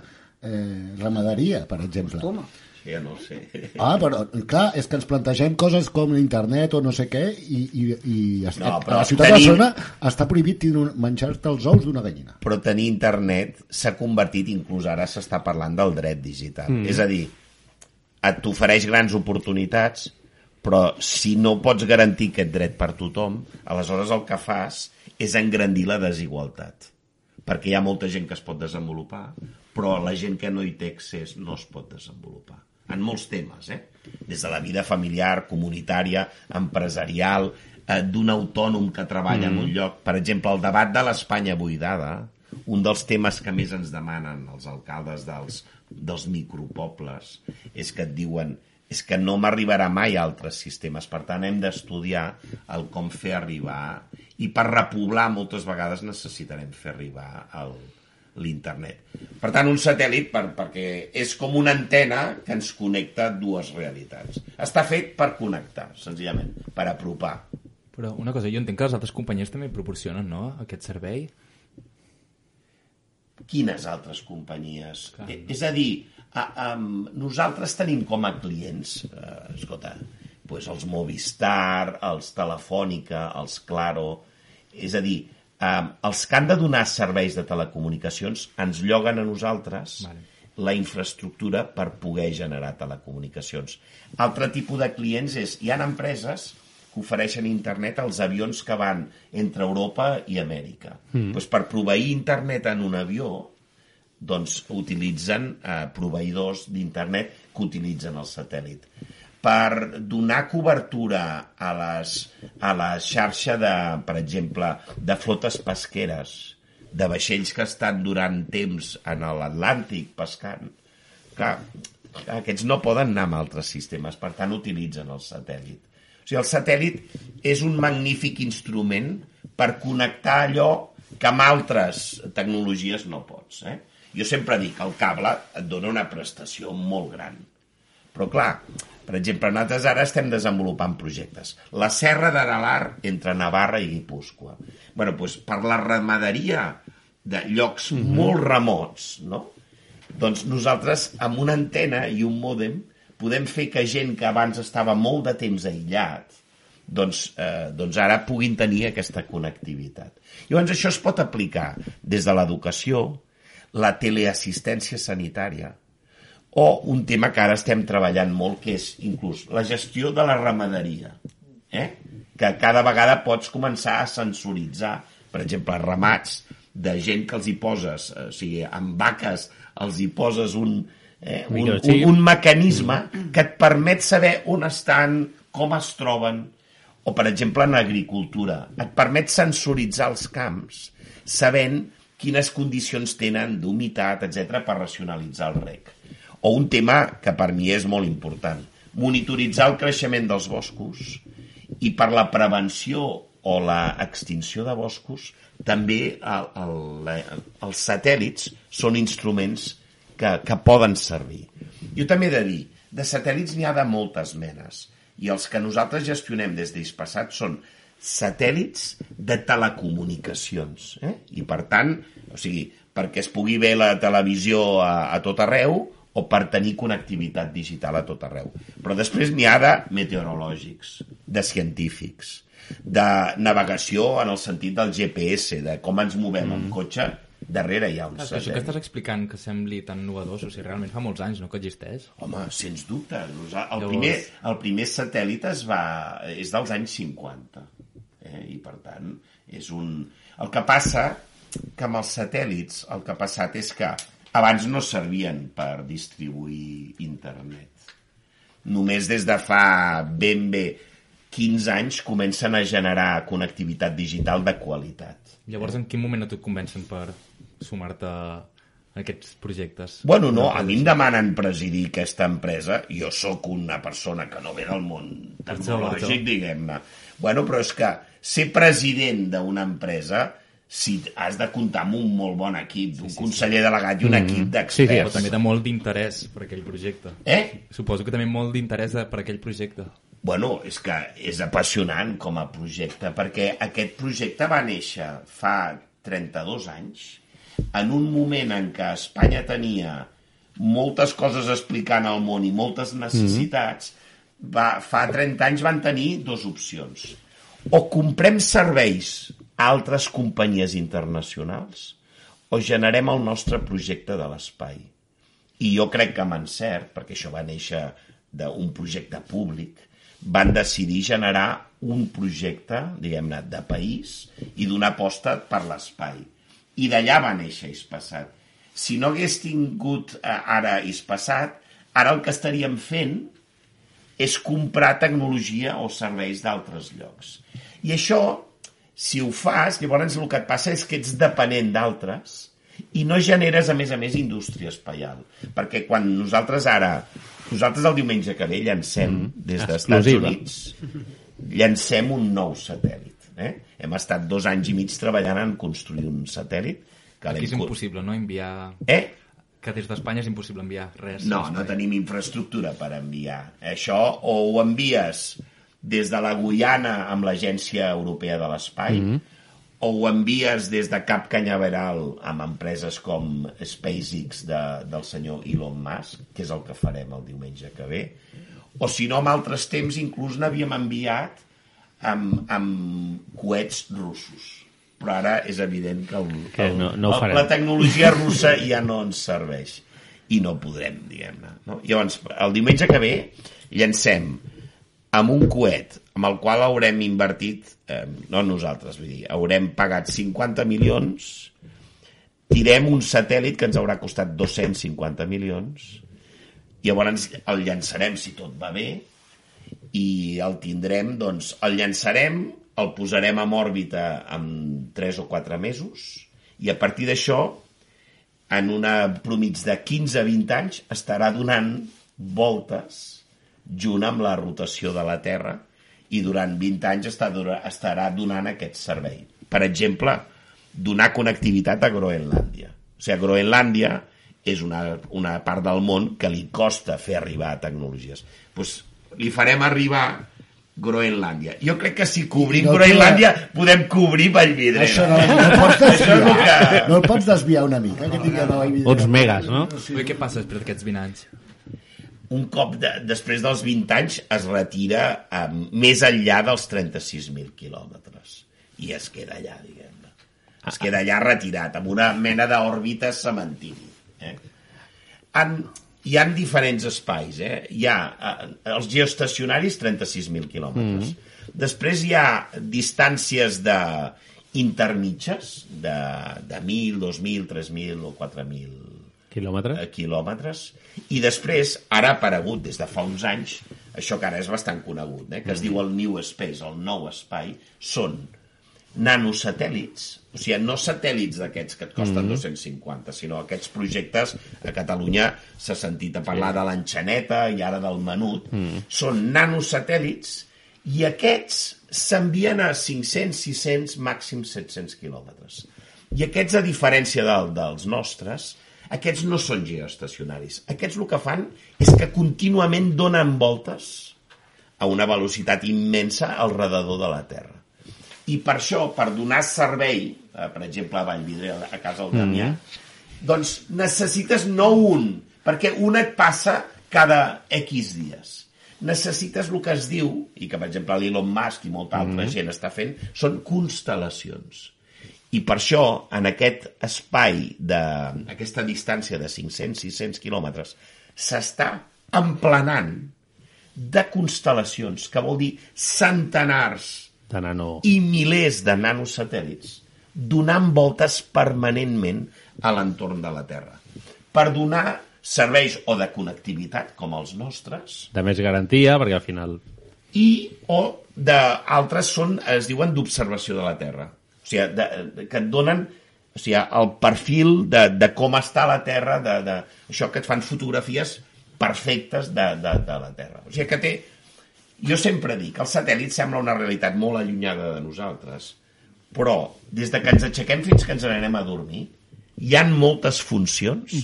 S3: eh, ramaderia, per exemple.
S7: Toma.
S8: Ja no sé.
S3: Ah, però, clar, és que ens plantegem coses com internet o no sé què i, i, i es-
S8: No,
S3: a la ciutat
S8: tenim-
S3: de Barcelona està prohibit menjar-te els ous d'una gallina.
S8: Però tenir internet s'ha convertit, inclús ara s'està parlant del dret digital.
S3: Mm.
S8: És a dir, et t'ofereix grans oportunitats, però si no pots garantir aquest dret per tothom, aleshores el que fas és engrandir la desigualtat. Perquè hi ha molta gent que es pot desenvolupar, però la gent que no hi té accés no es pot desenvolupar. En molts temes, eh? Des de la vida familiar, comunitària, empresarial, eh, d'un autònom que treballa mm. en un lloc. Per exemple, el debat de l'Espanya buidada, un dels temes que més ens demanen els alcaldes dels, dels micropobles és que et diuen és que no m'arribarà mai a altres sistemes. Per tant, hem d'estudiar el com fer arribar i per repoblar moltes vegades necessitarem fer arribar el, l'internet. Per tant, un satèl·lit per, perquè és com una antena que ens connecta dues realitats. Està fet per connectar, senzillament, per apropar.
S9: Però una cosa, jo entenc que les altres companyies també proporcionen, no?, aquest servei.
S8: Quines altres companyies? Eh, És a dir, a, a, nosaltres tenim com a clients, eh, escolta, pues els Movistar, els Telefònica, els Claro... És a dir, els que han de donar serveis de telecomunicacions ens lloguen a nosaltres vale. la infraestructura per poder generar telecomunicacions. Altre tipus de clients és... Hi ha empreses que ofereixen internet als avions que van entre Europa i Amèrica.
S11: Mm.
S8: Pues per proveir internet en un avió, doncs utilitzen eh, proveïdors d'internet que utilitzen el satèl·lit. Per donar cobertura a, les, a la xarxa de, per exemple, de flotes pesqueres, de vaixells que estan durant temps en l'Atlàntic pescant, clar, aquests no poden anar amb altres sistemes, per tant utilitzen el satèl·lit. O sigui, el satèl·lit és un magnífic instrument per connectar allò que amb altres tecnologies no pots. Eh? Jo sempre dic que el cable et dona una prestació molt gran. Però clar, per exemple, nosaltres ara estem desenvolupant projectes. La Serra d'Aralar entre Navarra i Guipúscoa. bueno, doncs per la ramaderia de llocs mm -hmm. molt remots, no? Doncs nosaltres, amb una antena i un mòdem, podem fer que gent que abans estava molt de temps aïllat, doncs, eh, doncs ara puguin tenir aquesta connectivitat. Llavors això es pot aplicar des de l'educació, la teleassistència sanitària, o un tema que ara estem treballant molt, que és inclús la gestió de la ramaderia, eh? que cada vegada pots començar a sensoritzar, per exemple, ramats de gent que els hi poses, eh, o sigui, amb vaques els hi poses un, eh, un, un, un mecanisme que et permet saber on estan, com es troben, o, per exemple, en agricultura. Et permet sensoritzar els camps sabent quines condicions tenen d'humitat, etc per racionalitzar el rec. O un tema que per mi és molt important, monitoritzar el creixement dels boscos i per la prevenció o la extinció de boscos també el, el, els satèl·lits són instruments que, que poden servir. Jo també he de dir, de satèl·lits n'hi ha de moltes menes i els que nosaltres gestionem des d'Ispassat són satèl·lits de telecomunicacions. Eh? I per tant, o sigui, perquè es pugui ver la televisió a, a tot arreu o per tenir connectivitat digital a tot arreu. Però després n'hi ha de meteorològics, de científics, de navegació en el sentit del GPS, de com ens movem mm. en cotxe, darrere hi ha un
S9: que això que
S8: satèl·lit.
S9: estàs explicant que sembli tan novedós, o sigui, realment fa molts anys no, que existeix.
S8: Home, sens dubte. El,
S9: Llavors-
S8: primer, el primer satèl·lit es va, és dels anys 50. Eh? I, per tant, és un... El que passa que amb els satèl·lits el que ha passat és que abans no servien per distribuir internet. Només des de fa ben bé 15 anys comencen a generar connectivitat digital de qualitat.
S9: Llavors, en quin moment a tu et convencen per sumar-te a aquests projectes?
S8: Bueno, no, a mi em demanen presidir aquesta empresa. Jo sóc una persona que no ve del món tecnològic, diguem-ne. Bueno, però és que ser president d'una empresa si has de comptar amb un molt bon equip, un conseller delegat i un equip
S9: Però
S8: d'experts.
S9: també de molt d'interès per aquell projecte.
S8: Eh?
S9: Suposo que també molt d'interès per aquell projecte.
S8: Bueno, és que és apassionant com a projecte, perquè aquest projecte va néixer fa 32 anys, en un moment en què Espanya tenia moltes coses explicant al món i moltes necessitats, va, fa 30 anys van tenir dues opcions. O comprem serveis altres companyies internacionals o generem el nostre projecte de l'espai. I jo crec que amb encert, perquè això va néixer d'un projecte públic, van decidir generar un projecte, diguem-ne, de país i d'una aposta per l'espai. I d'allà va néixer Ispassat. Si no hagués tingut eh, ara Ispassat, ara el que estaríem fent és comprar tecnologia o serveis d'altres llocs. I això, si ho fas, llavors el que et passa és que ets dependent d'altres i no generes, a més a més, indústria espaial. Perquè quan nosaltres ara, nosaltres el diumenge que ve llancem mm, des dels Estats. Units, llancem un nou satèl·lit. Eh? Hem estat dos anys i mig treballant en construir un satèl·lit. Que
S9: Aquí és impossible, no?, enviar...
S8: Eh?
S9: Que des d'Espanya és impossible enviar res.
S8: No, no tenim infraestructura per enviar. Això o ho envies des de la Guyana amb l'Agència Europea de l'Espai,
S11: Mhm.
S8: o ho envies des de Cap Canyaveral amb empreses com SpaceX de, del senyor Elon Musk, que és el que farem el diumenge que ve, o si no, en altres temps inclús n'havíem enviat amb, amb coets russos. Però ara és evident que, el,
S11: Que
S8: el,
S11: no- no
S8: el- la tecnologia russa ja no ens serveix i no podrem, diguem-ne. No? Llavors, el diumenge que ve llancem amb un coet amb el qual haurem invertit, eh, no nosaltres, vull dir, haurem pagat 50 milions, tirem un satèl·lit que ens haurà costat 250 milions, i llavors el llançarem si tot va bé, i el tindrem, doncs, el llançarem, el posarem en òrbita en 3 o 4 mesos, i a partir d'això, en una promig de 15-20 anys, estarà donant voltes junt amb la rotació de la Terra i durant 20 anys està, estarà donant aquest servei. Per exemple, donar connectivitat a Groenlàndia. O sigui, Groenlàndia és una, una part del món que li costa fer arribar tecnologies. Pues, li farem arribar Groenlàndia. Jo crec que si cobrim
S3: No
S8: no Groenlàndia podem cobrir Vallvidrera.
S3: Això no, no el pots desviar.
S8: que...
S3: No el pots desviar una mica, que tinguem a Vallvidrera.
S11: Uns megas, no?
S9: Ui, què passa després d'aquests 20 anys?
S8: Un cop de, després dels 20 anys es retira um, més enllà dels 36.000 quilòmetres i es queda allà, diguem-ne. Es queda allà retirat, amb una mena d'òrbita cementiri. Eh? En, hi han diferents espais. Eh? Hi ha eh, els geoestacionaris, 36.000 quilòmetres. Mm. Després hi ha distàncies de intermitges, de, de 1.000, 2.000, 3.000 o 4.000
S11: Quilòmetres?
S8: eh, quilòmetres i després, ara ha aparegut des de fa uns anys, això que ara és bastant conegut, eh, que es diu el New Space, el nou espai, són nanosatèl·lits, o sigui, no satèl·lits d'aquests que et costen
S11: Mhm.
S8: 250, sinó aquests projectes, a Catalunya s'ha sentit a parlar de l'enxaneta i ara del menut, són nanosatèl·lits i aquests s'envien a 500, 600, màxim 700 quilòmetres. I aquests, a diferència del, dels nostres, aquests no són geoestacionaris. Aquests el que fan és que contínuament donen voltes a una velocitat immensa al redador de la Terra. I per això, per donar servei, eh, per exemple, a Vallvidrera, a casa del Damià, doncs necessites no un, perquè un et passa cada X dies. Necessites el que es diu, i que per exemple l'Elon Musk i molta altra gent està fent, són constel·lacions. I per això, en aquest espai, de, aquesta distància de 500-600 quilòmetres, s'està emplenant de constel·lacions, que vol dir centenars
S1: de nano...
S8: i milers de nanosatèl·lits donant voltes permanentment a l'entorn de la Terra. Per donar serveis o de connectivitat, com els nostres,
S1: De més garantia, perquè al final...
S8: i o d'altres són, es diuen d'observació de la Terra. O sigui, de, de, que et donen o sigui, el perfil de, de com està la Terra, de, de, això que et fan fotografies perfectes de, de, de la Terra. O sigui que té... Jo sempre dic, el satèl·lit sembla una realitat molt allunyada de nosaltres, però des de que ens aixequem fins que ens n'anem a dormir, hi han moltes funcions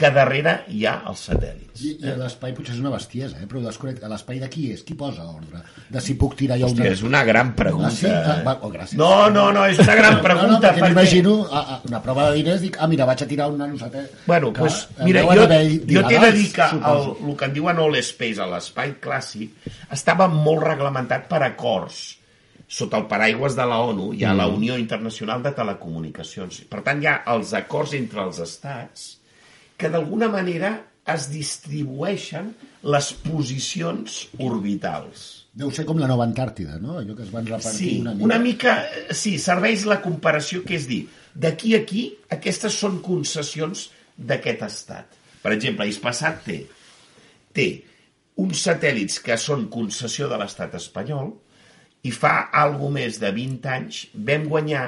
S8: que darrere hi ha els satèl·lits.
S3: I, i l'espai potser és una bestiesa, eh? però desconnecta. L'espai de qui és? Qui posa ordre? De si puc tirar jo una...
S8: Hòstia, és una gran pregunta.
S3: Ah, sí? Ah, va, oh, gràcies.
S8: No, no, no, és una gran pregunta.
S3: No, no, perquè,
S8: perquè-
S3: m'imagino ah, ah, una prova de diners, dic, ah, mira, vaig a tirar un nanosatè.
S8: Bueno,
S3: Clar,
S8: doncs,
S3: eh,
S8: mira, jo, jo t'he de dir que el, el que en diuen All Space, a l'espai clàssic, estava molt reglamentat per acords sota el paraigües de la ONU hi ha
S1: Mm.
S8: la Unió Internacional de Telecomunicacions. Per tant, hi ha els acords entre els estats que d'alguna manera es distribueixen les posicions orbitals.
S3: Deu ser com la nova Antàrtida, no? Allò que es van repartir
S8: Sí,
S3: una mica.
S8: una mica, sí, serveix la comparació, que és dir, d'aquí a aquí, aquestes són concessions d'aquest estat. Per exemple, Hispassat té, té uns satèl·lits que són concessió de l'estat espanyol i fa algo més de 20 anys vam guanyar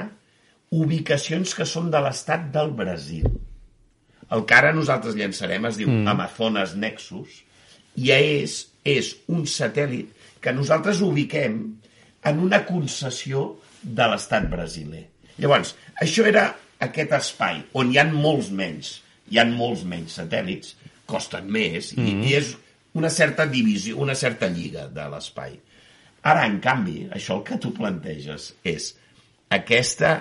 S8: ubicacions que són de l'estat del Brasil. El que ara nosaltres llançarem es diu
S1: Mm.
S8: Amazones Nexus i és, és un satèl·lit que nosaltres ubiquem en una concessió de l'estat brasiler. Llavors, això era aquest espai on hi han molts menys, hi han molts menys satèl·lits, costen més, mm.
S1: Mhm.
S8: i, i és una certa divisió, una certa lliga de l'espai. Ara, en canvi, això el que tu planteges és aquesta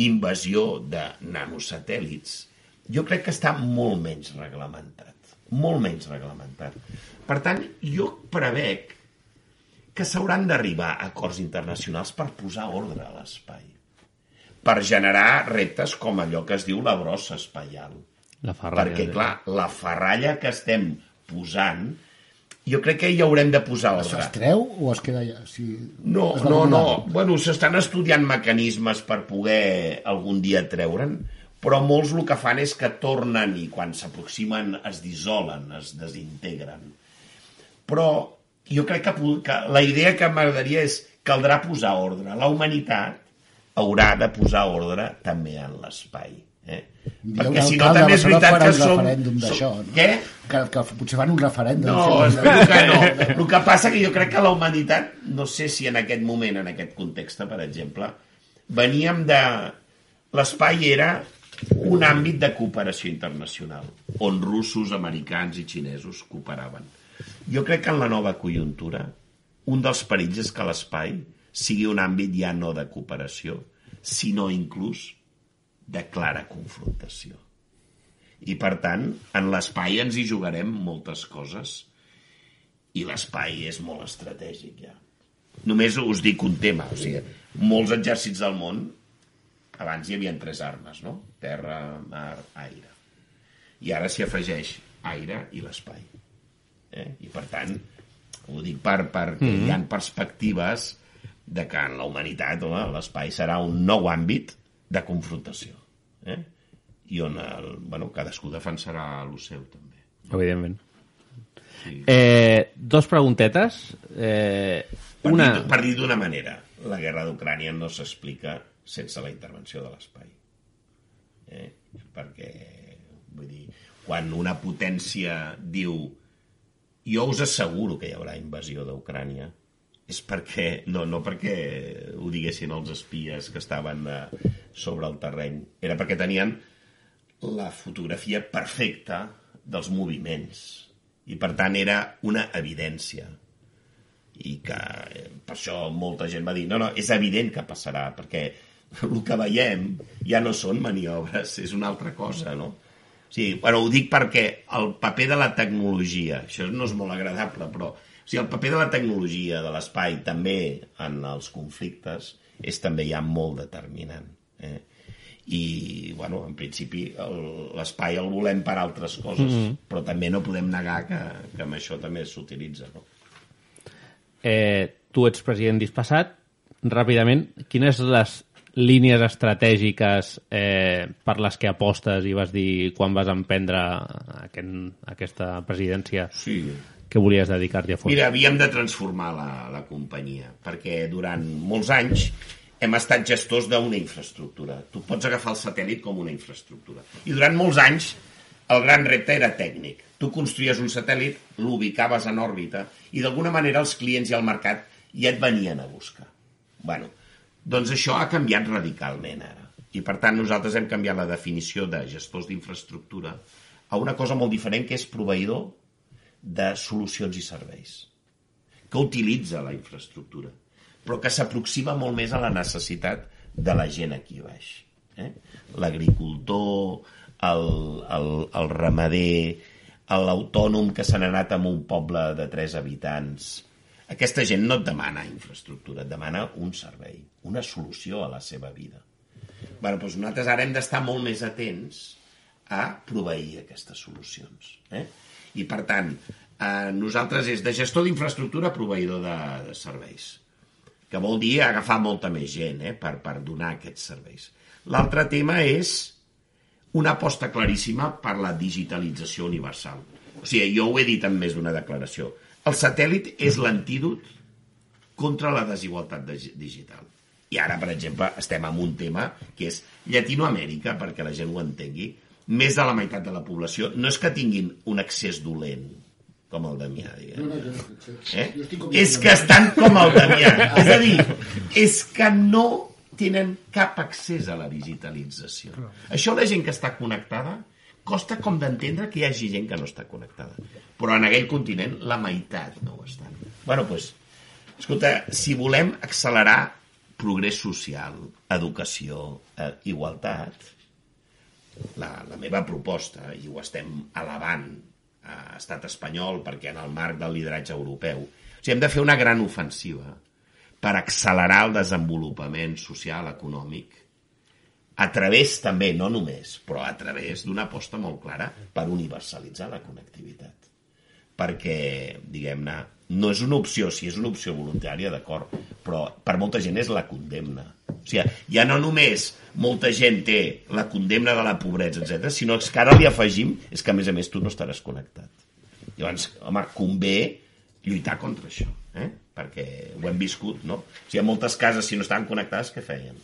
S8: invasió de nanosatèl·lits jo crec que està molt menys reglamentat. Molt menys reglamentat. Per tant, jo prevec que s'hauran d'arribar a acords internacionals per posar ordre a l'espai. Per generar reptes com allò que es diu la brossa espaial.
S1: La ferralla.
S8: Perquè, clar, la ferralla que estem posant, jo crec que hi haurem de posar
S3: Això
S8: ordre.
S3: es treu o es queda allà? Si
S8: No,
S3: es
S8: no, no. Bueno, s'estan estudiant mecanismes per poder algun dia treure'n, però molts el que fan és que tornen i quan s'aproximen es dissolen, es desintegren. Però jo crec que, que la idea que m'agradaria és caldrà posar ordre. La humanitat haurà de posar ordre també en l'espai. Eh? Perquè si no també és veritat que som...
S3: referèndum
S8: som-? Què?
S3: Que, que potser fan un referèndum.
S8: No, espero que no. El que passa que jo crec que la humanitat, no sé si en aquest moment, en aquest context, per exemple, veníem de... L'espai era un àmbit de cooperació internacional, on russos, americans i xinesos cooperaven. Jo crec que en la nova conjuntura, un dels perills és que l'espai sigui un àmbit ja no de cooperació, sinó inclús de clara confrontació. I, per tant, en l'espai ens hi jugarem moltes coses i l'espai és molt estratègic, ja. Només us dic un tema, o sigui, molts exèrcits del món abans hi havia tres armes, no? Terra, mar, aire. I ara s'hi afegeix aire i l'espai. Eh? I per tant, ho dic per, perquè mm
S1: Mhm.
S8: -hmm. hi ha perspectives de que en la humanitat l'espai serà un nou àmbit de confrontació. Eh? I on el, bueno, cadascú defensarà el seu, també.
S1: Evidentment.
S8: Sí.
S1: Eh, dos preguntetes. Eh,
S8: Per
S1: una...
S8: dir, per dir d'una manera, la guerra d'Ucrània no s'explica sense la intervenció de l'espai. Eh? Perquè, vull dir, quan una potència diu jo us asseguro que hi haurà invasió d'Ucrània, és perquè, no, no perquè ho diguessin els espies que estaven eh, sobre el terreny, era perquè tenien la fotografia perfecta dels moviments. I per tant era una evidència. I que eh, per això molta gent va dir no, no, és evident que passarà perquè el que veiem ja no són maniobres, és una altra cosa, no? Sigui, bueno, ho dic perquè el paper de la tecnologia, això no és molt agradable, però o sigui, el paper de la tecnologia, de l'espai, també en els conflictes, és també ja molt determinant. Eh? i, bueno, en principi l'espai el volem per altres coses,
S1: Mhm.
S8: però també no podem negar que, que amb això també s'utilitza, no?
S1: Eh, tu ets president dispassat. Ràpidament, quines les línies estratègiques eh, per les que apostes i vas dir quan vas emprendre aquest, aquesta presidència
S8: Sí.
S1: Que volies dedicar-t'hi a fons?
S8: Mira, havíem de transformar la, la companyia, perquè durant molts anys hem estat gestors d'una infraestructura. Tu pots agafar el satèl·lit com una infraestructura. I durant molts anys el gran repte era tècnic. Tu construïes un satèl·lit, l'ubicaves en òrbita i d'alguna manera els clients i el mercat ja et venien a buscar. bueno, doncs això ha canviat radicalment ara. I per tant nosaltres hem canviat la definició de gestors d'infraestructura a una cosa molt diferent que és proveïdor de solucions i serveis que utilitza la infraestructura, però que s'aproxima molt més a la necessitat de la gent aquí baix. Eh? L'agricultor, el, el, el ramader, l'autònom que se n'ha anat a un poble de tres habitants. Aquesta gent no et demana infraestructura, et demana un servei, una solució a la seva vida. Bueno, doncs nosaltres ara hem d'estar molt més atents a proveir aquestes solucions. Eh? I, per tant, eh, nosaltres és de gestor d'infraestructura proveïdor de, de serveis, que vol dir agafar molta més gent eh, per, per donar aquests serveis. L'altre tema és una aposta claríssima per la digitalització universal. O sigui, jo ho he dit en més d'una declaració. El satèl·lit és l'antídot contra la desigualtat de- digital. I ara, per exemple, estem en un tema que és Llatinoamèrica, perquè la gent ho entengui, més de la meitat de la població no és que tinguin un accés dolent, com el Damià, diguem. Eh? És que estan com el Damià. És a dir, és que no tenen cap accés a la digitalització. Això la gent que està connectada costa com d'entendre que hi hagi gent que no està connectada. Però en aquell continent la meitat no ho estan. bueno, doncs, escolta, si volem accelerar progrés social, educació, eh, igualtat, la, la meva proposta, i ho estem elevant a estat espanyol perquè en el marc del lideratge europeu, o sigui, hem de fer una gran ofensiva per accelerar el desenvolupament social, econòmic, a través també, no només, però a través d'una aposta molt clara per universalitzar la connectivitat. Perquè, diguem-ne, no és una opció, si és una opció voluntària, d'acord, però per molta gent és la condemna. O sigui, ja no només molta gent té la condemna de la pobresa, etc, sinó que ara li afegim és que, a més a més, tu no estaràs connectat. Llavors, home, convé lluitar contra això, eh? perquè ho hem viscut, no? O sigui, en moltes cases, si no estaven connectades, què feien?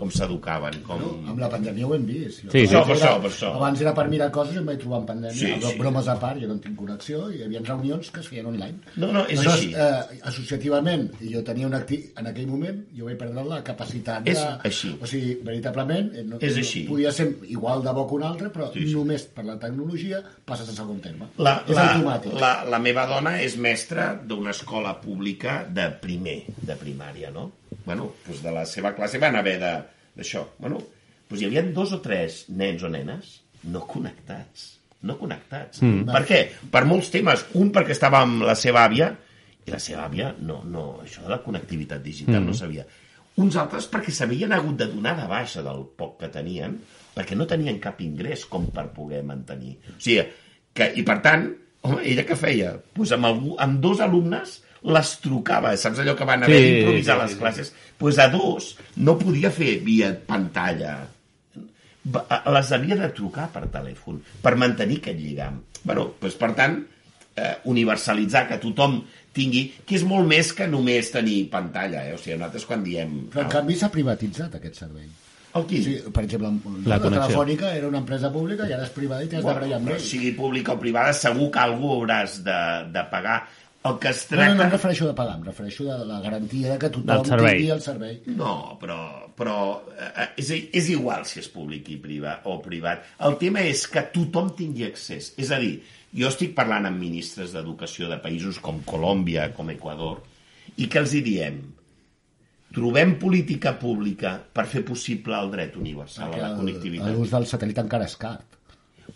S8: Com s'educaven? Com...
S3: Amb la pandèmia ho hem vist. Jo
S8: Sí, sí. Per això, per això.
S3: Abans era per mirar coses i em vaig trobar en pandèmia.
S8: Sí,
S3: Sí. Bromes a part, jo no en tinc connexió, i hi havia reunions que es feien online.
S8: No, no, és
S3: Aleshores,
S8: així.
S3: Eh, associativament, jo tenia un acti... en aquell moment, jo vaig perdre la capacitat de...
S8: És així.
S3: O sigui, veritablement, eh, no,
S8: És
S3: no-
S8: així.
S3: podia ser igual de bo que un altre, però
S8: Sí, sí.
S3: només per la tecnologia passes a segon terme.
S8: La,
S3: és
S8: la,
S3: automàtic.
S8: la, la meva dona és mestra d'una escola pública de primer, de primària, no? Bueno, doncs de la seva classe van haver d'això. Bueno, doncs hi havia dos o tres nens o nenes no connectats. No connectats.
S1: Mm.
S8: Per què? Per molts temes. Un, perquè estava amb la seva àvia, i la seva àvia, no, no, això de la connectivitat digital
S1: Mm.
S8: no sabia. Uns altres perquè s'havien hagut de donar de baixa del poc que tenien, perquè no tenien cap ingrés com per poder mantenir. O sigui, que, i per tant, home, ella què feia? Pues amb, algú, amb dos alumnes les trucava, saps allò que van haver
S1: Sí,
S8: d'improvisar
S1: sí,
S8: les
S1: sí, sí.
S8: classes? pues a dos no podia fer via pantalla. Les havia de trucar per telèfon, per mantenir aquest lligam. bueno, doncs, per tant, eh, universalitzar que tothom tingui, que és molt més que només tenir pantalla. Eh? O sigui, nosaltres quan diem...
S3: Però en canvi s'ha privatitzat aquest servei.
S8: El quin?
S3: Sí, per exemple,
S8: La
S3: la. Telefònica era una empresa pública i ara és privada i t'has de barallar amb ells.
S8: sigui pública o privada, segur que algú hauràs de, de pagar. El que es
S3: No,
S8: tracta...
S3: no, no em refereixo de pagar, em refereixo de la garantia de que tothom tingui el servei.
S8: No, però, però eh, és, és igual si és públic i privat, o privat. El tema és que tothom tingui accés. És a dir, jo estic parlant amb ministres d'educació de països com Colòmbia, com Equador, i que els hi diem trobem política pública per fer possible el dret universal a la connectivitat.
S3: L'ús del satèl·lit encara és car.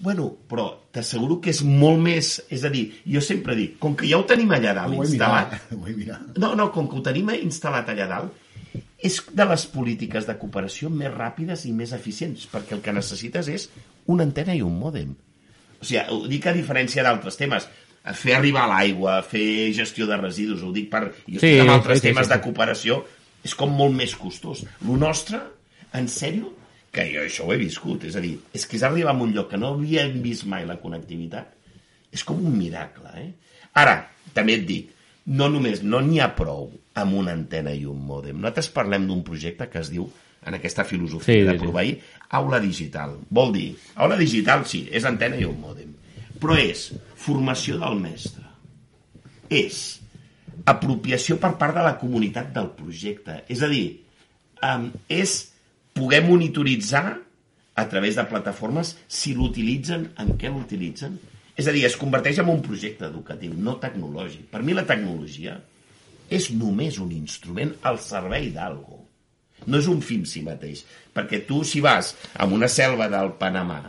S8: Bueno, però t'asseguro que és molt més... És a dir, jo sempre dic, com que ja ho tenim allà dalt
S3: Ho
S8: instal·lat...
S3: mirat, ho he mirat.
S8: No, no, com que ho tenim instal·lat allà dalt, és de les polítiques de cooperació més ràpides i més eficients, perquè el que necessites és una antena i un mòdem. O sigui, ho dic a diferència d'altres temes. Fer arribar l'aigua, fer gestió de residus, ho dic per... Jo
S1: Sí,
S8: estic amb altres
S1: sí, sí,
S8: temes
S1: sí,
S8: de
S1: sí.
S8: cooperació, és com molt més costós. Lo nostre, en sèrio, que jo això ho he viscut, és a dir, és que és arribar a un lloc que no havíem vist mai la connectivitat, és com un miracle, eh? Ara, també et dic, no només, no n'hi ha prou amb una antena i un mòdem. Nosaltres parlem d'un projecte que es diu, en aquesta filosofia
S1: Sí,
S8: de
S1: sí, sí.
S8: proveir, aula digital. Vol dir, aula digital sí, és antena i un mòdem, però és formació del mestre. És apropiació per part de la comunitat del projecte. És a dir, um, és poder monitoritzar a través de plataformes si l'utilitzen, en què l'utilitzen. És a dir, es converteix en un projecte educatiu, no tecnològic. Per mi la tecnologia és només un instrument al servei d'algú. No és un fi en si mateix. Perquè tu, si vas a una selva del Panamà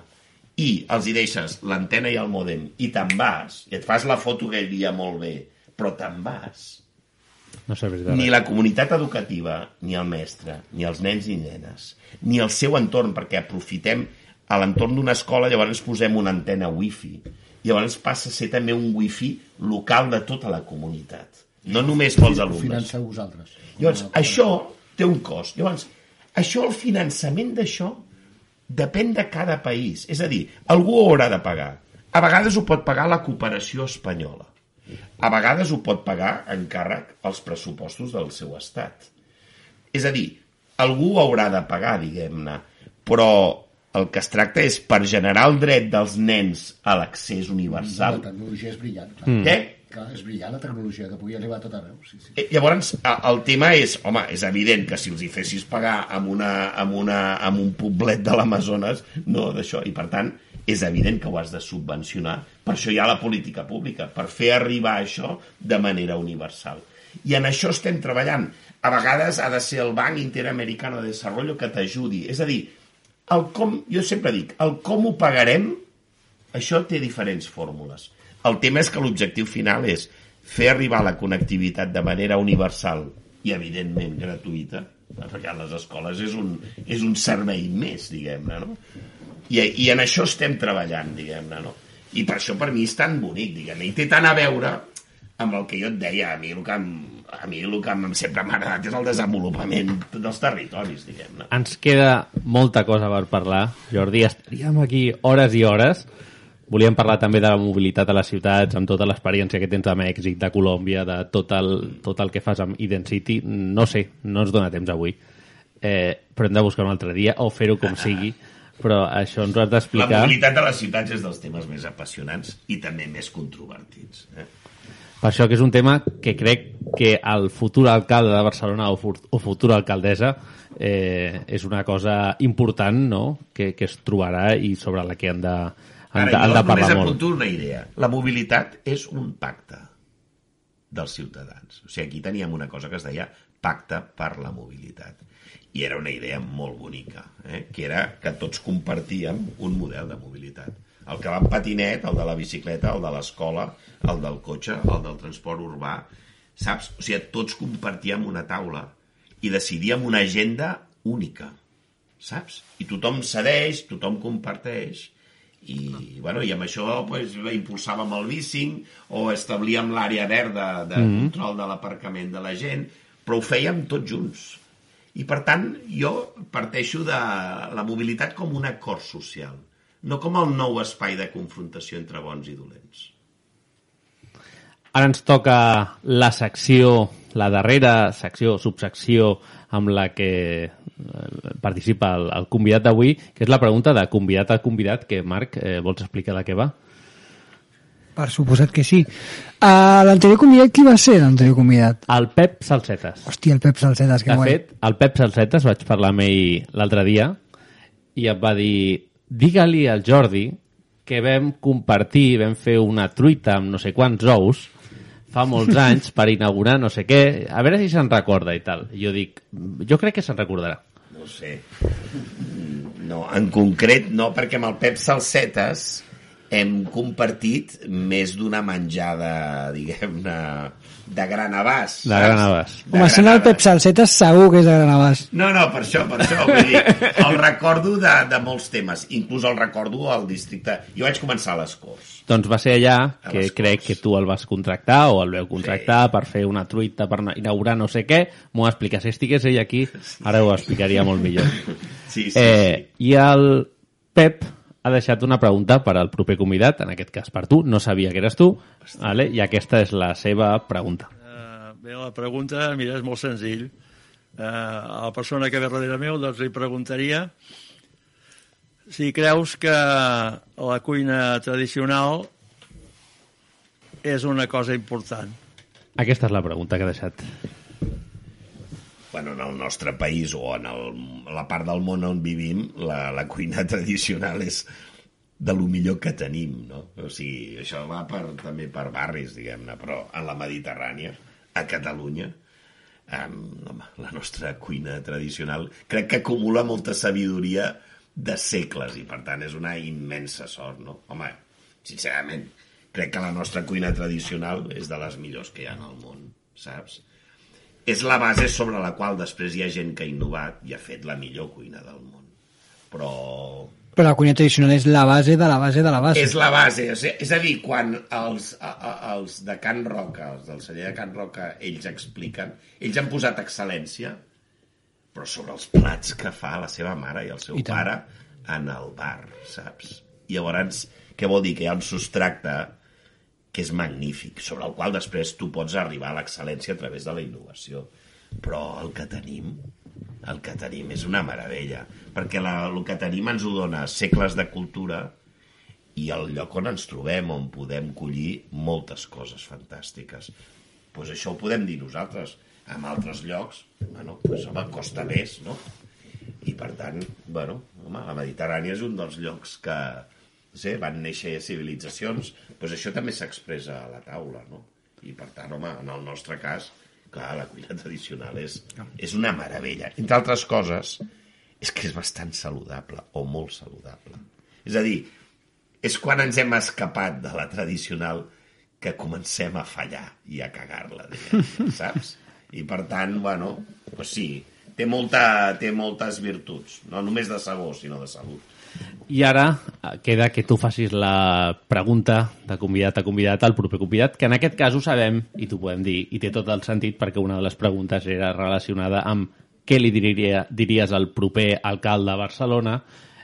S8: i els hi deixes l'antena i el mòdem i te'n vas, i et fas la foto aquell dia molt bé, però te'n vas,
S1: No serveix de
S8: ni la comunitat educativa, ni el mestre, ni els nens i nenes, ni el seu entorn, perquè aprofitem a l'entorn d'una escola, llavors posem una antena wifi. Llavors passa a ser també un wifi local de tota la comunitat. No només pels alumnes.
S3: Financeu vosaltres.
S8: Llavors, això té un cost. Llavors, això, el finançament d'això, depèn de cada país. És a dir, algú ho haurà de pagar. A vegades ho pot pagar la cooperació espanyola. A vegades ho pot pagar en càrrec als pressupostos del seu estat. És a dir, algú ho haurà de pagar, diguem-ne, però el que es tracta és per generar el dret dels nens a l'accés universal.
S3: La tecnologia és brillant. Clar.
S8: Mm. Què?
S3: Clar, és brillant la tecnologia, que pugui arribar a tot arreu. Sí, sí.
S8: Eh, Llavors, el tema és, home, és evident que si els hi fessis pagar amb, una, amb, una, amb un poblet de l'Amazones, no d'això, i per tant, és evident que ho has de subvencionar. Per això hi ha la política pública, per fer arribar això de manera universal. I en això estem treballant. A vegades ha de ser el Banc Interamericano de Desarrollo que t'ajudi. És a dir, el com, jo sempre dic, el com ho pagarem, això té diferents fórmules. El tema és que l'objectiu final és fer arribar la connectivitat de manera universal i, evidentment, gratuïta, perquè a les escoles és un, és un servei més, diguem-ne, no? I, I en això estem treballant, diguem-ne, no? I per això per mi és tan bonic, diguem-ne, i té tant a veure amb el que jo et deia, a mi el que, em, a mi el que em sempre m'ha agradat és el desenvolupament dels territoris, diguem-ne.
S1: Ens queda molta cosa per parlar, Jordi. Estaríem aquí hores i hores. Volíem parlar també de la mobilitat a les ciutats, amb tota l'experiència que tens de Mèxic, de Colòmbia, de tot el, tot el que fas amb Identity. No sé, no ens dona temps avui. Eh, però hem de buscar un altre dia, o fer-ho com sigui. Però això ens ho has
S8: La
S1: d'explicar.
S8: mobilitat de les ciutats és dels temes més apassionants i també més controvertits. Eh?
S1: Per això que és un tema que crec que el futur alcalde de Barcelona o, fut o futura alcaldessa eh, és una cosa important no? que, que es trobarà i sobre la que han de, han de,
S8: Ara,
S1: han
S8: jo
S1: de
S8: només
S1: parlar molt.
S8: apunto una idea. La mobilitat és un pacte dels ciutadans. O sigui, aquí teníem una cosa que es deia pacte per la mobilitat. I era una idea molt bonica, eh? que era que tots compartíem un model de mobilitat. El que va en patinet, el de la bicicleta, el de l'escola, el del cotxe, el del transport urbà, saps? O sigui, tots compartíem una taula i decidíem una agenda única, saps? I tothom cedeix, tothom comparteix, i, bueno, i amb això pues, impulsàvem el bicing o establíem l'àrea verda de
S1: Mhm.
S8: control de l'aparcament de la gent, però ho fèiem tots junts. I, per tant, jo parteixo de la mobilitat com un acord social, no com el nou espai de confrontació entre bons i dolents.
S1: Ara ens toca la secció, la darrera secció, subsecció, amb la que eh, participa el, el convidat d'avui, que és la pregunta de convidat a convidat, que, Marc, eh, vols explicar de què va?
S7: Per suposat que sí. Uh, l'anterior convidat, qui va ser l'anterior convidat?
S1: El Pep Salsetes.
S7: Hòstia, el Pep Salsetes, que
S1: De
S7: guai.
S1: fet, el Pep Salsetes, vaig parlar amb ell l'altre dia, i em va dir, digue-li al Jordi que vam compartir, vam fer una truita amb no sé quants ous, fa molts anys, per inaugurar no sé què, a veure si se'n recorda i tal. I jo dic, jo crec que se'n recordarà.
S8: No ho sé. No, en concret no, perquè amb el Pep Salsetes hem compartit més d'una menjada, diguem-ne, de gran abast.
S1: De gran abast.
S8: De
S7: Home, sent el Pep Salsetes segur que és de gran abast.
S8: No, no, per això, per això. Vull dir, el recordo de, de molts temes. Inclús el recordo al districte... Jo vaig començar a les Corts.
S1: Doncs va ser allà que crec que tu el vas contractar o el veu contractar sí. per fer una truita, per inaugurar no sé què. M'ho va explicar. Si estigués ell aquí, ara ho explicaria molt millor.
S8: Sí, sí,
S1: eh, I el Pep ha deixat una pregunta per al proper convidat, en aquest cas per tu, no sabia que eres tu, vale? i aquesta és la seva pregunta.
S12: Bé, la pregunta, mira, és molt senzill. Eh, a la persona que ve darrere meu doncs, li preguntaria si creus que la cuina tradicional és una cosa important.
S1: Aquesta és la pregunta que ha deixat.
S8: Bueno, en el nostre país o en el, la part del món on vivim, la, la cuina tradicional és de lo millor que tenim, no? O sigui, això va per, també per barris, diguem-ne, però en la Mediterrània, a Catalunya, um, home, la nostra cuina tradicional crec que acumula molta sabidoria de segles i, per tant, és una immensa sort, no? Home, sincerament, crec que la nostra cuina tradicional és de les millors que hi ha en el món, saps? És la base sobre la qual després hi ha gent que ha innovat i ha fet la millor cuina del món. Però
S7: Però la cuina tradicional és la base de la base de la base.
S8: és la base. És, és a dir, quan els, a, a, els de Can Roca, els del celler de Can Roca, ells expliquen, ells han posat excel·lència, però sobre els plats que fa la seva mare i el seu
S7: I tant.
S8: pare en el bar, saps? I llavors, què vol dir? Que hi ha un substracte que és magnífic, sobre el qual després tu pots arribar a l'excel·lència a través de la innovació. Però el que tenim, el que tenim és una meravella, perquè la, el que tenim ens ho dona segles de cultura i el lloc on ens trobem, on podem collir moltes coses fantàstiques. Pues això ho podem dir nosaltres. En altres llocs, bueno, pues, home, costa més, no? I per tant, bueno, home, la Mediterrània és un dels llocs que, sé, van néixer civilitzacions, doncs això també s'expressa a la taula, no? I per tant, home, en el nostre cas, clar, la cuina tradicional és, és una meravella. Entre altres coses, és que és bastant saludable, o molt saludable. És a dir, és quan ens hem escapat de la tradicional que comencem a fallar i a cagar-la, saps? I per tant, bueno, doncs sí, té, molta, té moltes virtuts, no només de sabor, sinó de salut.
S1: I ara eh, queda que tu facis la pregunta de convidat a convidat al proper convidat, que en aquest cas ho sabem, i t'ho podem dir, i té tot el sentit perquè una de les preguntes era relacionada amb què li diria, diries al proper alcalde de Barcelona,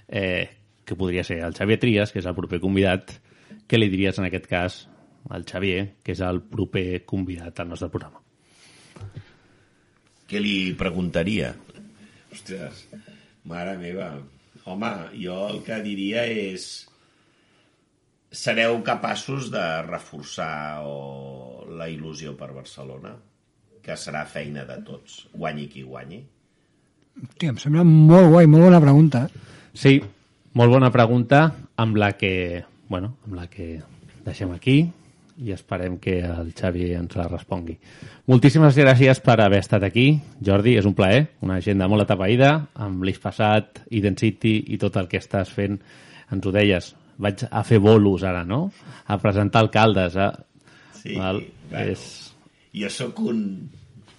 S1: eh, que podria ser el Xavier Trias, que és el proper convidat, què li diries en aquest cas al Xavier, que és el proper convidat al nostre programa?
S8: Què li preguntaria? Ostres, mare meva. Home, jo el que diria és... Sereu capaços de reforçar o la il·lusió per Barcelona? Que serà feina de tots, guanyi qui guanyi?
S7: Hòstia, em sembla molt guai, molt bona pregunta.
S1: Sí, molt bona pregunta amb la que, bueno, amb la que deixem aquí i esperem que el Xavi ens la respongui. Moltíssimes gràcies per haver estat aquí. Jordi, és un plaer, una agenda molt atapeïda, amb l'eix passat, Identity i tot el que estàs fent. Ens ho deies, vaig a fer bolos ara, no? A presentar alcaldes. A...
S8: Sí,
S1: Val?
S8: bueno,
S1: És...
S8: jo sóc un...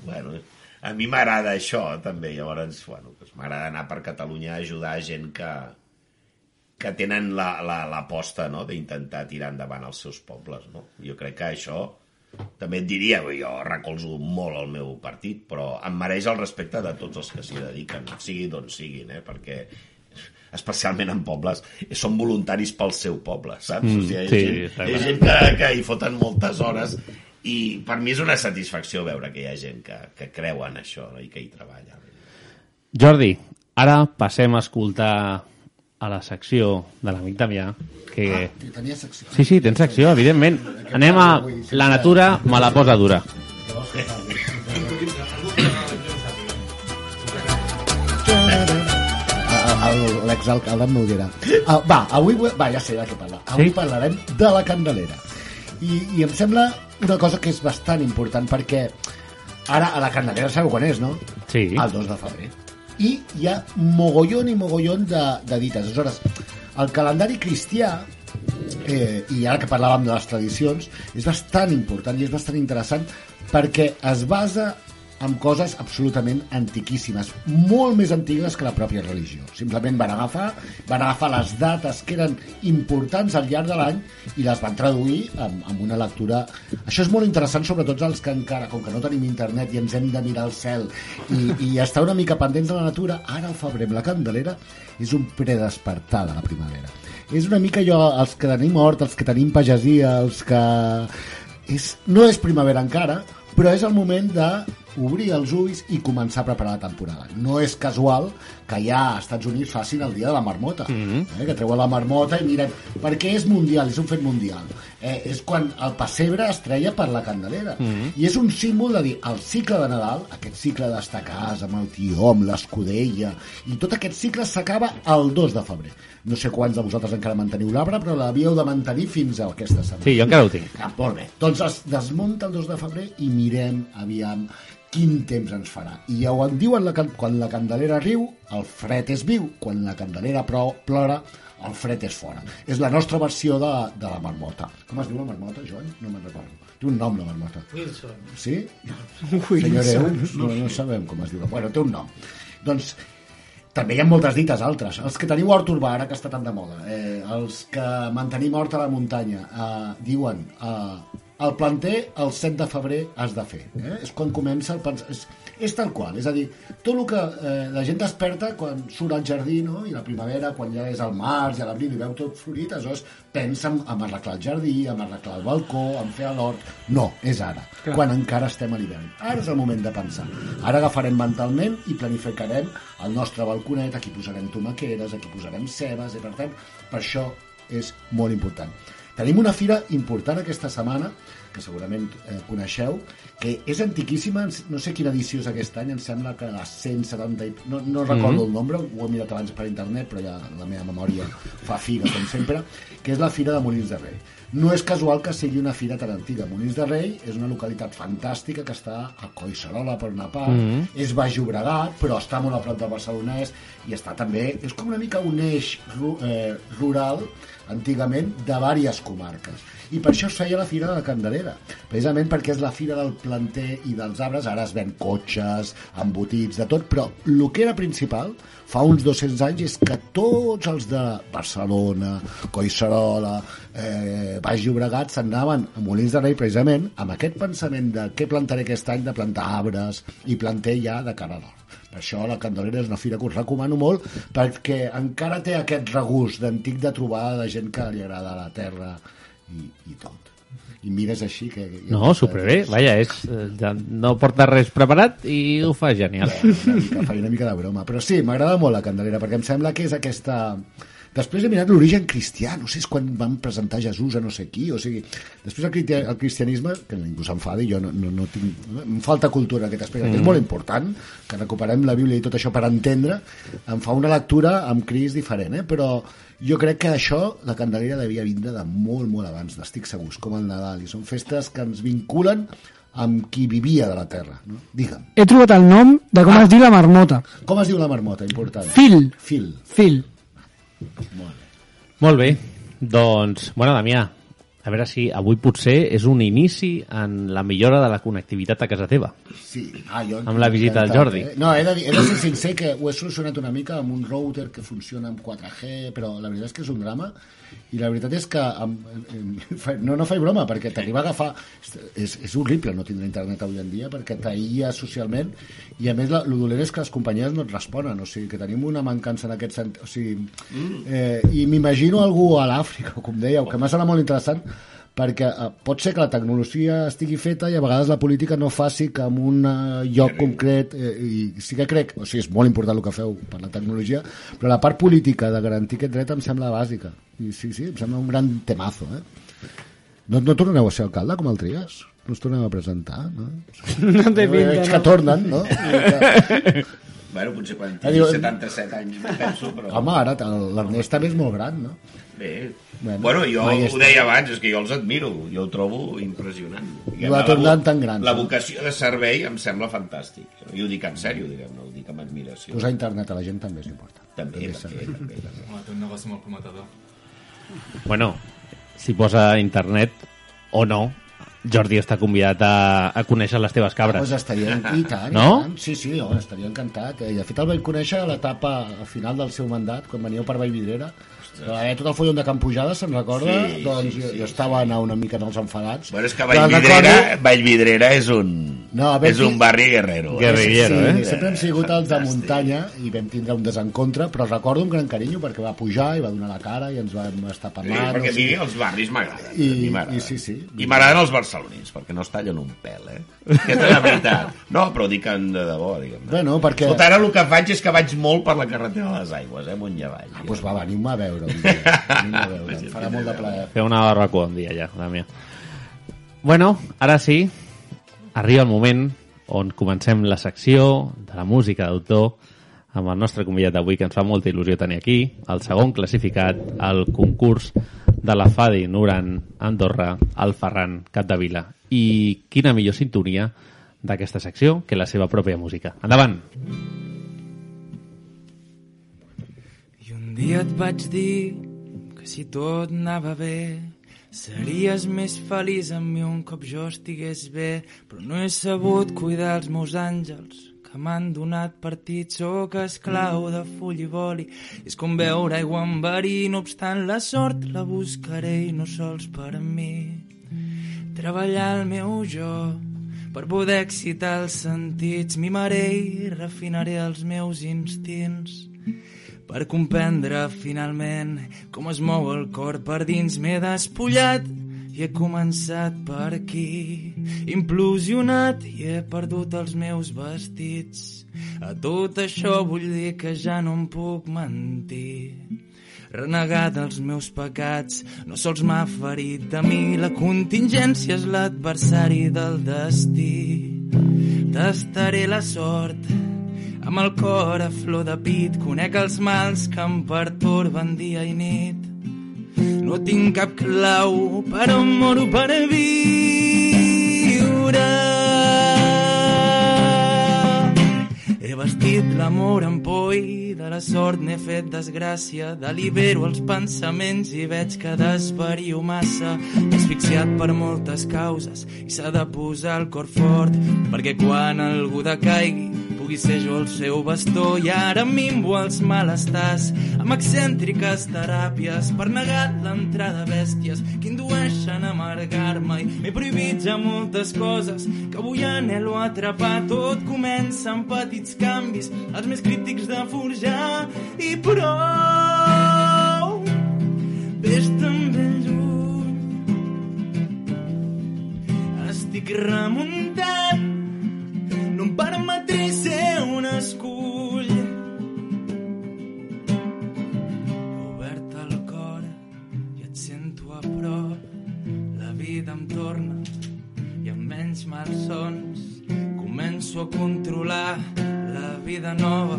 S8: Bueno, a mi m'agrada això, també. Llavors, bueno, doncs m'agrada anar per Catalunya a ajudar gent que, que tenen l'aposta la, la, no? d'intentar tirar endavant els seus pobles. No? Jo crec que això també et diria, jo recolzo molt el meu partit, però em mereix el respecte de tots els que s'hi dediquen, sigui d'on siguin, eh? perquè especialment en pobles, són voluntaris pel seu poble, saps?
S1: Mm,
S8: o sigui, hi ha
S1: sí,
S8: gent, hi ha gent que, que hi foten moltes hores i per mi és una satisfacció veure que hi ha gent que, que creu en això no? i que hi treballa.
S1: Jordi, ara passem a escoltar a la secció de l'amic Damià, que...
S3: Ah, tenia secció.
S1: Sí, sí, tens secció, evidentment. Anem a La natura me la posa dura.
S3: El- L'exalcalde em Noguera. Uh, va, avui, va, ja sé de què parlar. Avui
S1: Sí?
S3: parlarem de la Candelera. I, I em sembla una cosa que és bastant important perquè ara a la Candelera sabeu quan és, no?
S1: Sí.
S3: El 2 de febrer. I hi ha mogollon i mogollon de, de dites. Aleshores, el calendari cristià eh, i ara que parlàvem de les tradicions, és bastant important i és bastant interessant perquè es basa en coses absolutament antiquíssimes, molt més antigues que la pròpia religió. Simplement van agafar, van agafar les dates que eren importants al llarg de l'any i les van traduir amb, amb una lectura... Això és molt interessant, sobretot els que encara, com que no tenim internet i ens hem de mirar al cel i, i estar una mica pendents de la natura, ara al febrer amb la Candelera és un predespertar de la primavera. És una mica allò, els que tenim hort, els que tenim pagesia, els que... És, no és primavera encara, però és el moment de obrir els ulls i començar a preparar la temporada. No és casual que ja als Estats Units facin el dia de la marmota, mm -hmm. eh, que treuen la marmota i miren, perquè és mundial, és un fet mundial. Eh, és quan el pessebre es treia per la candelera. Mm -hmm. I és un símbol de dir, el cicle de Nadal, aquest cicle d'estar a casa amb el tió, amb l'escudella, i tot aquest cicle s'acaba el 2 de febrer. No sé quants de vosaltres encara manteniu l'arbre, però l'havíeu de mantenir fins a aquesta setmana.
S11: Sí, jo encara ho tinc.
S3: Ah, molt bé. Doncs es desmunta el 2 de febrer i mirem, aviam, quin temps ens farà. I ja ho en diuen, la, quan la candelera riu, el fred és viu, quan la candelera pro, plora, el fred és fora. És la nostra versió de, de la marmota. Com es diu la marmota, Joan? No me'n recordo. Té un nom, la marmota.
S4: Wilson.
S3: Sí?
S4: Wilson.
S3: Senyor Eus? No, no sabem com es diu. Bueno, té un nom. Doncs també hi ha moltes dites altres. Els que teniu hort urbà, ara que està tan de moda, eh, els que mantenim hort a la muntanya, eh, diuen eh, el planter el 7 de febrer has de fer. Eh? És quan comença el. És, és tal qual, és a dir, tot el que eh, la gent desperta quan surt al jardí, no? i la primavera, quan ja és al març i a l'abril i veu tot florit, aleshores pensa en, en arreglar el jardí, en arreglar el balcó, en fer l'hort... No, és ara,
S7: Clar.
S3: quan encara estem a l'hivern. Ara és el moment de pensar. Ara agafarem mentalment i planificarem el nostre balconet, aquí posarem tomaqueres, aquí posarem cebes, i per tant, per això és molt important. Tenim una fira important aquesta setmana, que segurament eh, coneixeu, que és antiquíssima, no sé quina edició és aquest any, em sembla que la 170... i- No, no recordo
S11: Mhm.
S3: el nombre, ho he mirat abans per internet, però ja la meva memòria fa figa, com sempre, que és la Fira de Molins de Rei. No és casual que sigui una fira tan antiga. Molins de Rei és una localitat fantàstica que està a Collserola, per una part,
S11: Mhm.
S3: és Baix Llobregat, però està molt a prop del Barcelonès, i està també... És com una mica un eix ru, eh, rural, antigament, de diverses comarques. I per això es feia la Fira de la Candelera, precisament perquè és la Fira del planter i dels arbres, ara es ven cotxes, embotits, de tot, però el que era principal, fa uns 200 anys, és que tots els de Barcelona, Collserola, eh, Baix Llobregat, s'anaven a Molins de Rei precisament amb aquest pensament de què plantaré aquest any, de plantar arbres i planter ja de cara a. Per això la Candelera és una fira que us recomano molt perquè encara té aquest regust d'antic de trobada de gent que li agrada la terra i, i tot. I mires així que...
S11: No, superbé. Vaja, és, eh, ja no porta res preparat i ho fa genial.
S3: Una mica, faig una mica de broma. Però sí, m'agrada molt la Candelera perquè em sembla que és aquesta... Després he mirat l'origen cristià, no sé és quan van presentar Jesús a no sé qui, o sigui, després el, cristi- el cristianisme, que ningú s'enfadi, jo no, no, no tinc... Em falta cultura en aquest aspecte, mm. és
S11: Mm.
S3: molt important que recuperem la Bíblia i tot això per entendre, em fa una lectura amb Cris diferent, eh? però jo crec que això, la Candelera devia vindre de molt, molt abans, n'estic segurs, com el Nadal, i són festes que ens vinculen amb qui vivia de la terra. No? Digue'm.
S7: He trobat el nom de com es diu la marmota.
S3: Com es diu la marmota? Important.
S7: Fil.
S3: Fil.
S7: Fil.
S11: Molt bé. Doncs, bueno, Damià, a veure si avui potser és un inici en la millora de la connectivitat a casa teva.
S3: Sí, ah, jo...
S11: Amb la visita del Jordi.
S3: Eh? No, he de, dir- he de ser sincer que ho he solucionat una mica amb un router que funciona amb 4G, però la veritat és que és un drama i la veritat és que no, no faig broma, perquè t'arriba a agafar és, és horrible no tindre internet avui en dia perquè t'aïlla socialment i a més la, el dolent és que les companyies no et responen o sigui que tenim una mancança en aquest sentit o sigui, eh, i m'imagino algú a l'Àfrica, com dèieu, que m'ha sonat molt interessant perquè eh, pot ser que la tecnologia estigui feta i a vegades la política no faci que en un eh, lloc concret eh, i sí que crec, o sigui, és molt important el que feu per la tecnologia, però la part política de garantir aquest dret em sembla bàsica i sí, sí, em sembla un gran temazo eh? no, no tornareu a ser alcalde com el Trias? no us torneu a presentar no?
S7: No té pinta,
S3: Veig
S7: no.
S3: que tornen no?
S8: Bueno, potser quan
S3: Ah,
S8: tingui
S3: diu-
S8: 77 anys, penso, però...
S3: home, ara l'Ernest també és molt gran no?
S8: Bé.
S3: Bueno,
S8: Bueno, jo ho
S3: és-
S8: deia abans, és que jo els admiro, jo ho trobo impressionant. Diguem-ne,
S3: Va
S8: la
S3: tornant
S8: vo-
S3: tan grans,
S8: La
S3: no?
S8: vocació de servei em sembla fantàstic. I ho dic en sèrio, diguem-ne, ho dic amb admiració.
S3: posar internet a la gent també és important
S8: També,
S3: També
S8: també, també, també.
S9: Home, té un negoci molt prometedor.
S11: Bueno, si posa internet o no, Jordi està convidat a, a conèixer les teves cabres.
S3: Pues estaria i tant, i
S11: No?
S3: tant. Sí, sí, no, estaria encantat. Eh, De fet, el vaig conèixer a l'etapa al final del seu mandat, quan veníeu per Vallvidrera. Haver tot el follon de Campujada, se'n recorda?
S8: Sí,
S3: doncs
S8: sí,
S3: jo,
S8: sí,
S3: jo estava anar una mica en els enfadats.
S8: Bueno, és que Vallvidrera,
S3: recordo-
S8: Vallvidrera és un,
S3: No,
S8: és un barri guerrero. eh?
S3: sí, sí, Sempre hem sigut els de muntanya i vam tindre un desencontre, però recordo un gran carinyo perquè va pujar i va donar la cara i ens vam estar
S8: Sí,
S3: parlant.
S8: perquè a mi els barris m'agraden.
S3: I- i sí, sí.
S8: I m'agraden els barcelonins, perquè no es tallen un pèl, eh? Aquesta és la veritat. No, però dic en de debò, diguem.
S3: Bueno, perquè...
S8: Escolta, ara el que faig és que vaig molt per la carretera de les aigües, eh, amunt i avall.
S3: Ah, doncs va, venim a veure un dia. Venim a veure, em farà molt de plaer.
S11: Fer una barbacoa un dia ja, Damià. Bueno, ara sí, arriba el moment on comencem la secció de la música d'autor amb el nostre convidat d'avui, que ens fa molta il·lusió tenir aquí, el segon classificat al concurs de la FADI Nuran Andorra, el Ferran Capdevila. I quina millor sintonia d'aquesta secció que la seva pròpia música. Endavant!
S13: I dia et vaig dir que si tot anava bé series més feliç amb mi un cop jo estigués bé. Però no he sabut cuidar els meus àngels que m'han donat partit sóc esclau de full i boli. És com beure aigua amb verí. No obstant la sort la buscaré i no sols per mi. Treballar el meu jo per poder excitar els sentits. Mimaré i refinaré els meus instints per comprendre finalment com es mou el cor per dins. M'he despullat i he començat per aquí. Implosionat i he perdut els meus vestits. A tot això vull dir que ja no em puc mentir. Renegar dels meus pecats no sols m'ha ferit de mi. La contingència és l'adversari del destí. Tastaré la sort amb el cor a flor de pit conec els mals que em pertorben dia i nit. No tinc cap clau però moro per viure. He vestit l'amor amb por i de la sort n'he fet desgràcia. Delibero els pensaments i veig que desvario massa. Asfixiat per moltes causes i s'ha de posar el cor fort perquè quan algú decaigui pugui ser jo el seu bastó. I ara mimbo els malestars amb excèntriques teràpies per negar l'entrada bèsties que indueixen a amargar-me. I m'he prohibit ja moltes coses que avui anhelo atrapar. Tot comença amb petits canvis els més crítics de forjar. I prou ves també lluny. Estic remuntant no em malsons començo a controlar la vida nova.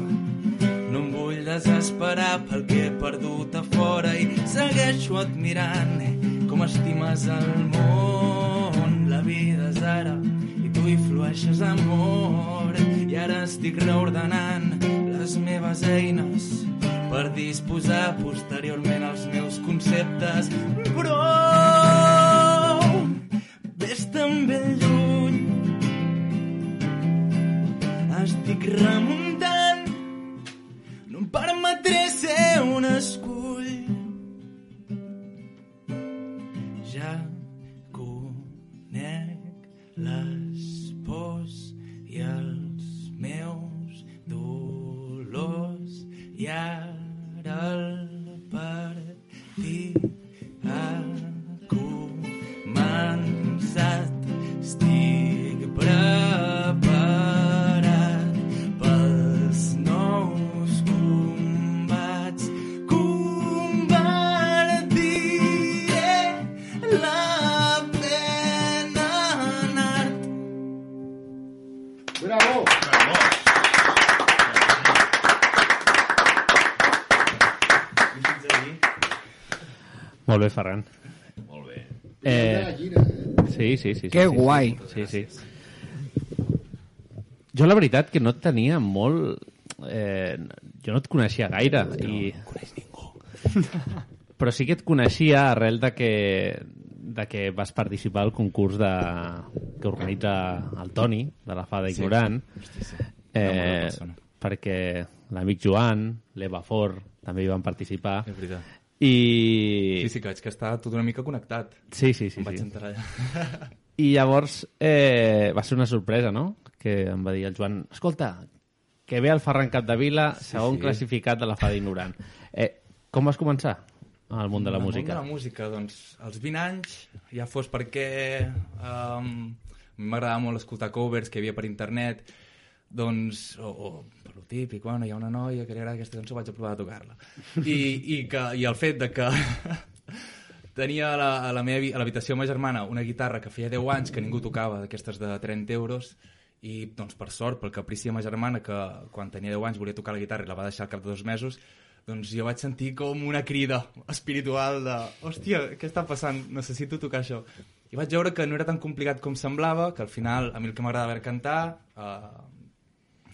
S13: No em vull desesperar pel que he perdut a fora i segueixo admirant com estimes el món. La vida és ara i tu hi flueixes amor i ara estic reordenant les meves eines per disposar posteriorment els meus conceptes però ves també lluny estic remuntant. No em permetré ser un escull
S11: sí, sí, sí. sí
S7: Que
S11: sí,
S7: guai.
S11: Sí, sí. Jo la veritat que no et tenia molt... Eh, jo no et coneixia gaire. i...
S1: però sí que et coneixia arrel de que, de que vas participar al concurs de, que organitza el Toni, de la Fada
S13: Sí,
S1: Ignorant,
S13: sí, sí.
S1: eh, perquè l'amic Joan, l'Eva Fort, també hi van participar.
S13: És veritat.
S1: I...
S13: Sí, sí, que vaig que estar tot una mica connectat.
S1: Sí, sí, sí.
S13: Em vaig
S1: sí.
S13: entrar allà.
S1: I llavors eh, va ser una sorpresa, no? Que em va dir el Joan, escolta, que ve el Ferran Capdevila,
S13: Sí,
S1: segon
S13: sí.
S1: classificat de la Fada Ignorant. Eh, com vas començar al món de la
S13: el
S1: música?
S13: món de la música, doncs, als 20 anys, ja fos perquè um, m'agradava molt escoltar covers que hi havia per internet, doncs, o, o per lo típic, bueno, hi ha una noia que li agrada aquesta cançó, vaig a provar de tocar-la. I, i, que, I el fet de que tenia a la, a la meva a l'habitació de ma germana una guitarra que feia 10 anys que ningú tocava, d'aquestes de 30 euros, i doncs per sort, pel caprici de ma germana, que quan tenia 10 anys volia tocar la guitarra i la va deixar al cap de dos mesos, doncs jo vaig sentir com una crida espiritual de hòstia, què està passant? Necessito tocar això. I vaig veure que no era tan complicat com semblava, que al final a mi el que m'agradava era cantar, eh,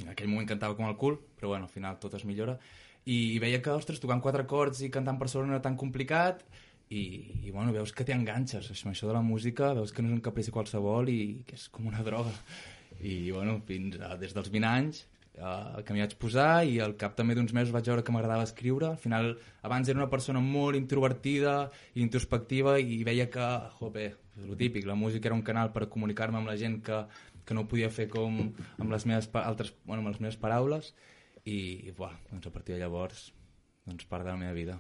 S13: en aquell moment cantava com el cul, però bueno, al final tot es millora, i, veia que, ostres, tocant quatre acords i cantant per sobre no era tan complicat, i, i bueno, veus que t'enganxes, això, això de la música, veus que no és un caprici qualsevol i que és com una droga. I bueno, fins a, des dels 20 anys eh, que m'hi vaig posar i al cap també d'uns mesos vaig veure que m'agradava escriure. Al final, abans era una persona molt introvertida i introspectiva i veia que, jope, el típic, la música era un canal per comunicar-me amb la gent que, que no podia fer com amb les meves, altres, bueno, amb les meves paraules i, i buah, doncs a partir de llavors doncs part de la meva vida.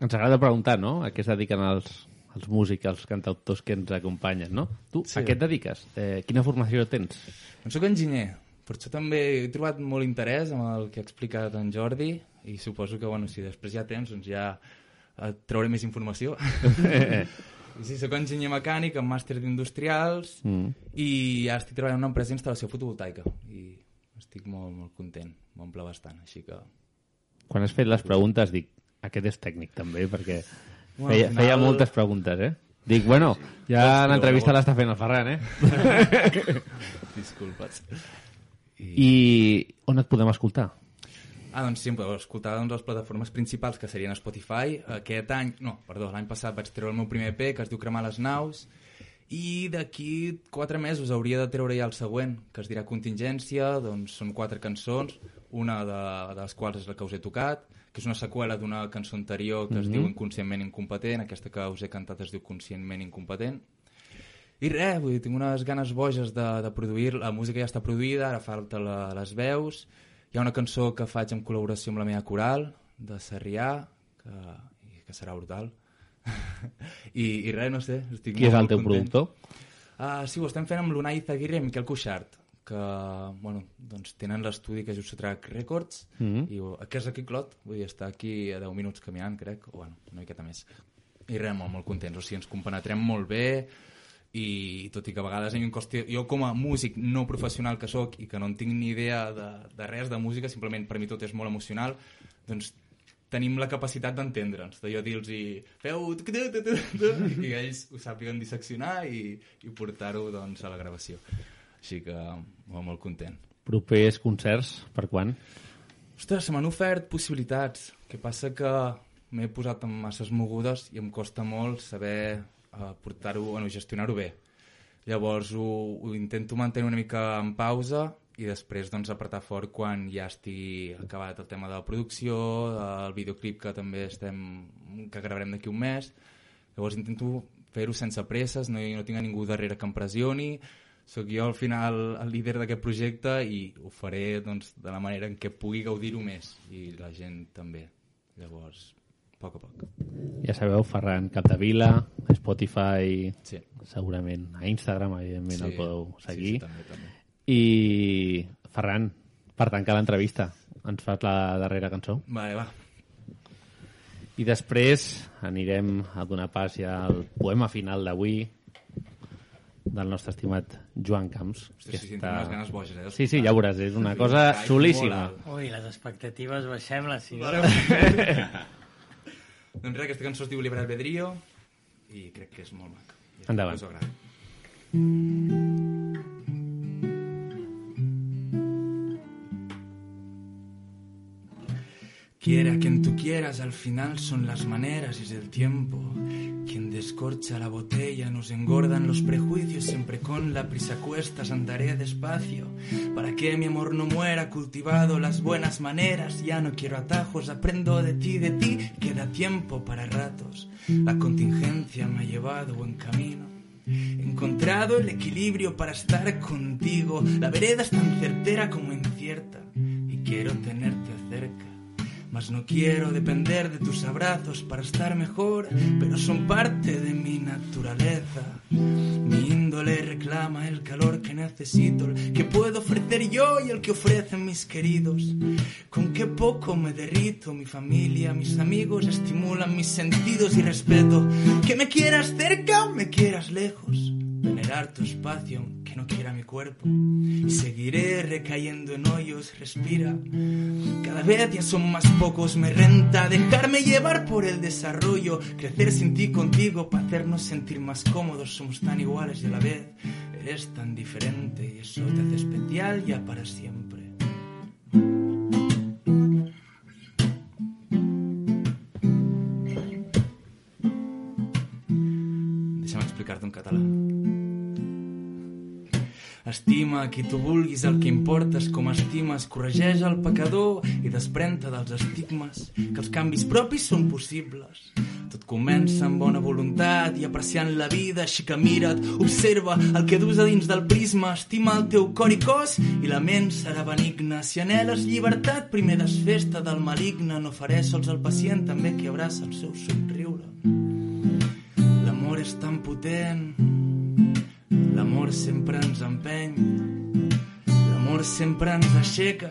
S1: Ens agrada preguntar, no?, a què es dediquen els, els músics, els cantautors que ens acompanyen, no? Tu,
S13: Sí.
S1: a què et dediques? Eh, quina formació tens?
S13: Doncs soc enginyer, per això també he trobat molt interès en el que ha explicat en Jordi i suposo que, bueno, si després hi ha temps, doncs ja et trauré més informació. I sí, soc enginyer mecànic amb màster d'industrials
S1: Mm.
S13: i ara estic treballant en una empresa d'instal·lació fotovoltaica i estic molt, molt content, m'omple bastant, així que...
S1: Quan has fet les preguntes dic, aquest és tècnic també, perquè
S13: Bueno,
S1: feia,
S13: al final-
S1: feia moltes preguntes, eh? Dic, bueno, ja
S13: Pots fer
S1: l'entrevista l'està fent el Ferran, eh?
S13: Disculpes.
S1: I on et podem escoltar?
S13: Ah, doncs sí, podeu escoltar doncs, les plataformes principals, que serien Spotify. Aquest any, no, perdó, l'any passat vaig treure el meu primer EP, que es diu Cremar les naus, i d'aquí quatre mesos hauria de treure ja el següent, que es dirà Contingència, doncs són quatre cançons, una de, de les quals és la que us he tocat, que és una seqüela d'una cançó anterior que es
S1: Mhm.
S13: diu Inconscientment Incompetent, aquesta que us he cantat es diu Conscientment Incompetent, i res, vull dir, tinc unes ganes boges de, de produir, la música ja està produïda, ara falta la, les veus, hi ha una cançó que faig en col·laboració amb la meva coral, de Sarrià, que, i que serà brutal. I, I res, no sé, estic
S1: Qui és el teu
S13: content.
S1: productor?
S13: Uh, sí, ho estem fent amb l'Unai Zaguirre i Miquel Cuixart, que bueno, doncs tenen l'estudi que és Jussotrac Records,
S1: Mhm.
S13: i ho- que és aquí Clot, vull dir, està aquí a 10 minuts caminant, crec, o bueno, una miqueta més. I res, molt, molt contents, o sigui, ens compenetrem molt bé, i tot i que a vegades a mi em costa... Jo com a músic no professional que sóc i que no en tinc ni idea de, de res de música, simplement per mi tot és molt emocional, doncs tenim la capacitat d'entendre'ns, de jo dir-los i feu... i ells ho sàpiguen disseccionar i, i portar-ho doncs, a la gravació. Així que molt, molt content.
S1: Propers concerts, per quan?
S13: Ostres, se m'han ofert possibilitats. Que passa que m'he posat en masses mogudes i em costa molt saber uh, portar-ho, bueno, gestionar-ho bé. Llavors ho, ho intento mantenir una mica en pausa i després doncs apretar fort quan ja estigui acabat el tema de la producció, el videoclip que també estem que gravarem d'aquí un mes. Llavors intento fer-ho sense presses, no, no tinc a ningú darrere que em pressioni, sóc jo al final el líder d'aquest projecte i ho faré doncs, de la manera en què pugui gaudir-ho més i la gent també. Llavors, a poc a poc.
S1: Ja sabeu, Ferran Capdevila, Spotify,
S13: Sí.
S1: segurament a Instagram, evidentment
S13: Sí,
S1: el podeu
S13: sí,
S1: seguir.
S13: sí, també, també.
S1: I, Ferran, per tancar l'entrevista, ens fas la darrera cançó?
S13: Vale, va.
S1: I després anirem a donar pas ja al poema final d'avui del nostre estimat Joan Camps.
S13: Hosti, sí, sí, tinc unes ganes boges, eh,
S1: Sí, sí, ja ho veuràs, és una cosa
S13: Ai,
S1: xulíssima.
S13: molt
S9: Ui, les expectatives baixem-les. Si no.
S13: doncs res, aquesta cançó es diu Libre Albedrío i crec que és molt maca.
S1: Endavant.
S13: que us agradi. Quiera quien tú quieras, al final son las maneras y es el tiempo quien descorcha la botella. Nos engordan los prejuicios, siempre con la prisa cuestas andaré despacio. Para que mi amor no muera, cultivado las buenas maneras. Ya no quiero atajos, aprendo de ti, de ti, queda tiempo para ratos. La contingencia me ha llevado buen camino. He encontrado el equilibrio para estar contigo. La vereda es tan certera como incierta y quiero tenerte cerca. Mas no quiero depender de tus abrazos para estar mejor, pero son parte de mi naturaleza. Mi índole reclama el calor que necesito, el que puedo ofrecer yo y el que ofrecen mis queridos. Con qué poco me derrito, mi familia, mis amigos estimulan mis sentidos y respeto. Que me quieras cerca o me quieras lejos. Venerar tu espacio aunque no quiera mi cuerpo. Y seguiré recayendo en hoyos, respira. Cada vez ya son más pocos, me renta dejarme llevar por el desarrollo. Crecer sin ti contigo para hacernos sentir más cómodos. Somos tan iguales y a la vez eres tan diferente. Y eso te hace especial ya para siempre. Estima qui tu vulguis, el que importa és com estimes, corregeix el pecador i desprèn-te dels estigmes, que els canvis propis són possibles. Tot comença amb bona voluntat i apreciant la vida, així que mira't, observa el que dus a dins del prisma, estima el teu cor i cos i la ment serà benigna. Si anheles llibertat, primer desfesta del maligne, no faré sols el pacient, també qui abraça el seu somriure. L'amor és tan potent, l'amor sempre ens empeny, l'amor sempre ens aixeca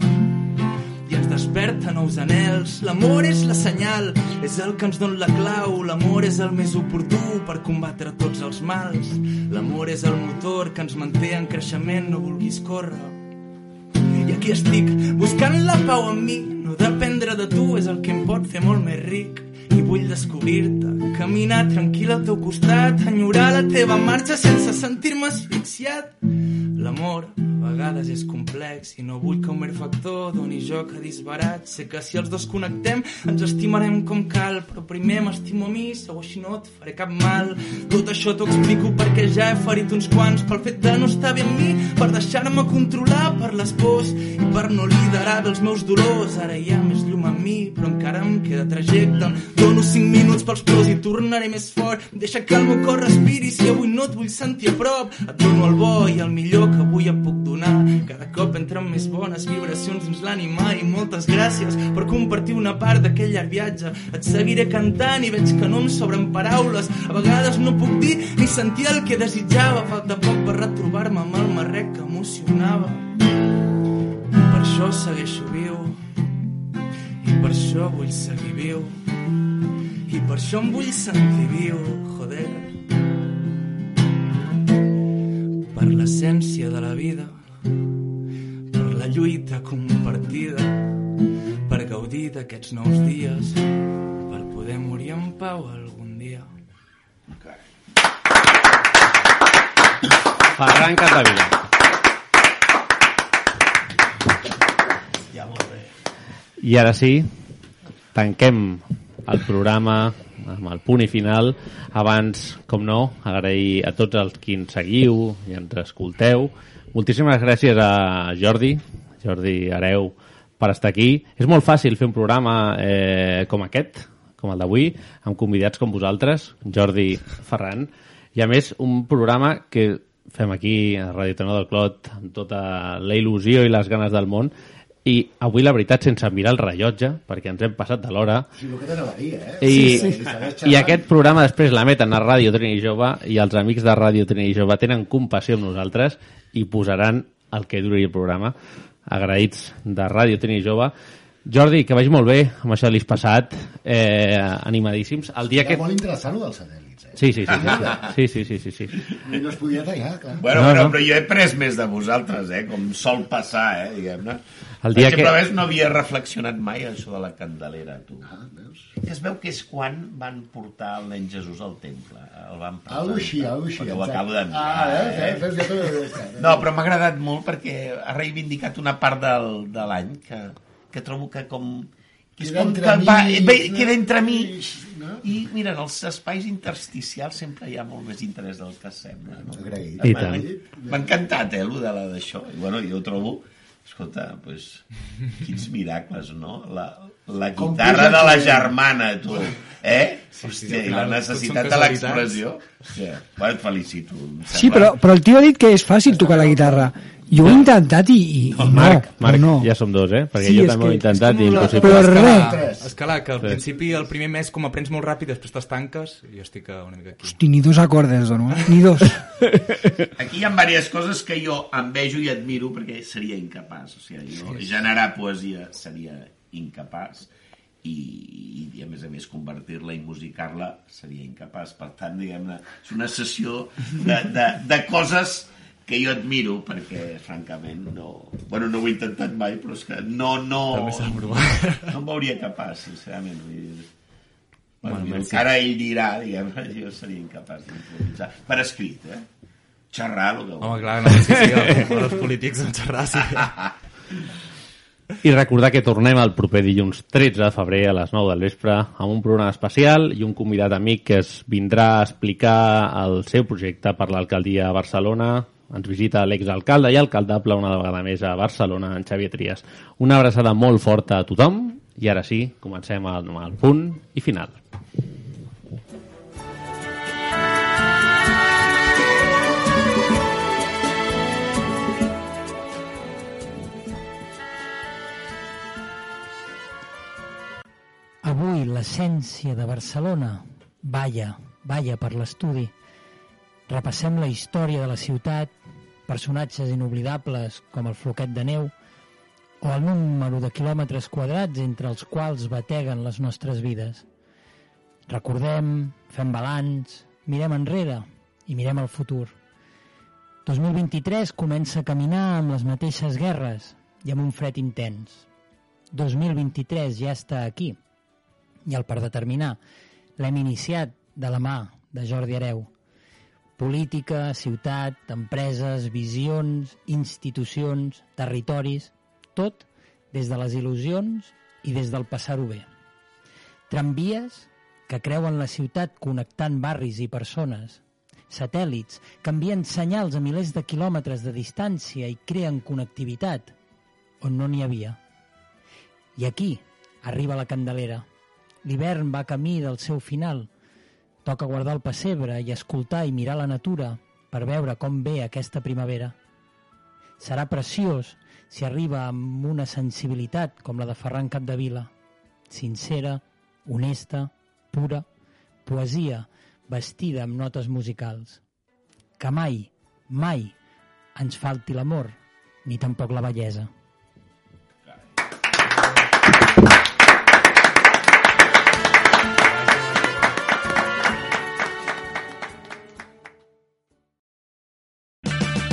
S13: i ens desperta nous anels. L'amor és la senyal, és el que ens dona la clau. L'amor és el més oportú per combatre tots els mals. L'amor és el motor que ens manté en creixement, no vulguis córrer. I aquí estic, buscant la pau en mi. No dependre de tu és el que em pot fer molt més ric. I vull descobrir-te, caminar tranquil al teu costat, enyorar la teva marxa sense sentir-me asfixiat. L'amor a vegades és complex i no vull que un mer factor doni joc a disbarat. Sé que si els dos connectem ens estimarem com cal, però primer m'estimo a mi, segur així no et faré cap mal. Tot això t'ho explico perquè ja he ferit uns quants pel fet de no estar bé amb mi, per deixar-me controlar per les pors i per no liderar bé els meus dolors. Ara hi ha més llum en mi, però encara em queda trajecte. Dono 5 minuts pels pros i tornaré més fort. Deixa que el meu cor respiri si avui no et vull sentir a prop. Et dono el bo i el millor que avui em puc donar. Cada cop entren més bones vibracions dins l'ànima i moltes gràcies per compartir una part d'aquell llarg viatge. Et seguiré cantant i veig que no em sobren paraules. A vegades no puc dir ni sentir el que desitjava. Falta poc per retrobar-me amb el marrec que emocionava. I per això segueixo viu. I per això vull seguir viu. I per això em vull sentir viu, joder. Per l'essència de la vida, per la lluita compartida, per gaudir d'aquests nous dies, per poder morir en pau algun dia.
S1: Ferran Capdevila.
S8: Ja, molt bé.
S1: I ara sí, tanquem el programa amb el punt i final. Abans, com no, agrair a tots els qui ens seguiu i ens escolteu. Moltíssimes gràcies a Jordi, Jordi Areu, per estar aquí. És molt fàcil fer un programa eh, com aquest, com el d'avui, amb convidats com vosaltres, Jordi Ferran, i a més un programa que fem aquí a Radio Tenor del Clot amb tota la il·lusió i les ganes del món i avui la veritat sense mirar el rellotge perquè ens hem passat de l'hora
S3: Sí, el que t'anava a dir, eh?
S1: i,
S3: Sí, sí.
S1: i aquest programa després l'emeten a Ràdio Trini Jove i els amics de Ràdio Trini Jove tenen compassió amb nosaltres i posaran el que duri el programa agraïts de Ràdio Trini Jove Jordi, que vagi molt bé amb això de l'IS passat eh, animadíssims el dia
S3: Era
S1: que...
S3: molt interessant, el dels satèl·lits, eh?
S1: Sí, sí, sí, sí, sí, sí, sí, sí.
S3: I no es podia tallar, clar.
S8: Bueno,
S1: No,
S8: no, però,
S1: no.
S8: però jo he pres més de vosaltres, eh? Com sol passar, eh? Diguem-ne.
S1: El dia que-
S8: ves, no havia reflexionat mai això de la candelera, tu.
S3: Ah, veus?
S8: Es veu que és quan van portar el nen Jesús al temple. El van presentar.
S3: Algo així, algo així.
S8: Perquè ho acabo de mirar.
S3: Ah, veus,
S8: eh?
S3: veus, ja t'ho.
S8: No, però m'ha agradat molt perquè ha reivindicat una part del, de l'any que, que trobo que com que és
S3: Queda
S8: com
S3: entre
S8: que va,
S3: mig,
S8: va,
S3: no?
S8: queda entre mig. I mira, en els espais intersticials sempre hi ha molt més interès del que sembla. No? M'ha-
S1: tant.
S8: M'ha encantat, eh, allò de la d'això. I bueno, jo trobo, escolta, pues, quins miracles, no? La, la guitarra de la germana, tu. Eh?
S13: Sí, sí,
S8: Hòstia, i la necessitat de l'expressió. Hòstia, bueno, et felicito.
S7: Sí, però, però el tio ha dit que és fàcil tocar la guitarra. Jo ho he intentat i, i, i no,
S1: Marc, Marc
S7: no.
S1: ja som dos, eh? Perquè
S7: Sí,
S1: jo també ho he intentat i impossible.
S7: Però
S13: escalar,
S7: res.
S13: escalar, que al
S1: Sí.
S13: principi, el primer mes, com aprens molt ràpid, després t'estanques, i jo estic eh, una mica aquí.
S7: Hosti, ni dos acordes dono, eh? Ni dos.
S8: Aquí hi ha diverses coses que jo envejo i admiro perquè seria incapaç. O sigui, jo generar poesia seria incapaç i, i a més a més convertir-la i musicar-la seria incapaç. Per tant, diguem-ne, és una sessió de, de, de coses que jo admiro perquè, francament, no... Bueno, no ho he intentat mai, però és que no, no...
S13: També s'ha de provar.
S8: No em veuria capaç, sincerament. Vull dir, Bueno,
S13: Bueno,
S8: mira, el
S13: merci.
S8: que ara ell dirà, diguem jo seria incapaç d'improvisar. Per escrit, eh? Xerrar, el que
S13: Home, clar, no, sí, sí, el, els polítics en xerrar, sí.
S1: I recordar que tornem el proper dilluns 13 de febrer a les 9 del vespre amb un programa especial i un convidat amic que es vindrà a explicar el seu projecte per l'alcaldia de Barcelona. Ens visita l'exalcalde i alcaldable una vegada més a Barcelona, en Xavier Trias. Una abraçada molt forta a tothom i ara sí, comencem amb el punt i final.
S4: Avui l'essència de Barcelona balla, balla per l'estudi. Repassem la història de la ciutat, personatges inoblidables com el floquet de neu o el número de quilòmetres quadrats entre els quals bateguen les nostres vides. Recordem, fem balanç, mirem enrere i mirem el futur. 2023 comença a caminar amb les mateixes guerres i amb un fred intens. 2023 ja està aquí i el per determinar l'hem iniciat de la mà de Jordi Hereu. Política, ciutat, empreses, visions, institucions, territoris, tot des de les il·lusions i des del passar-ho bé. Tramvies que creuen la ciutat connectant barris i persones, satèl·lits que envien senyals a milers de quilòmetres de distància i creen connectivitat on no n'hi havia. I aquí arriba la Candelera. L'hivern va camí del seu final. Toca guardar el pessebre i escoltar i mirar la natura per veure com ve aquesta primavera. Serà preciós si arriba amb una sensibilitat com la de Ferran Capdevila. Sincera, honesta, pura, poesia vestida amb notes musicals. Que mai, mai ens falti l'amor, ni tampoc la bellesa.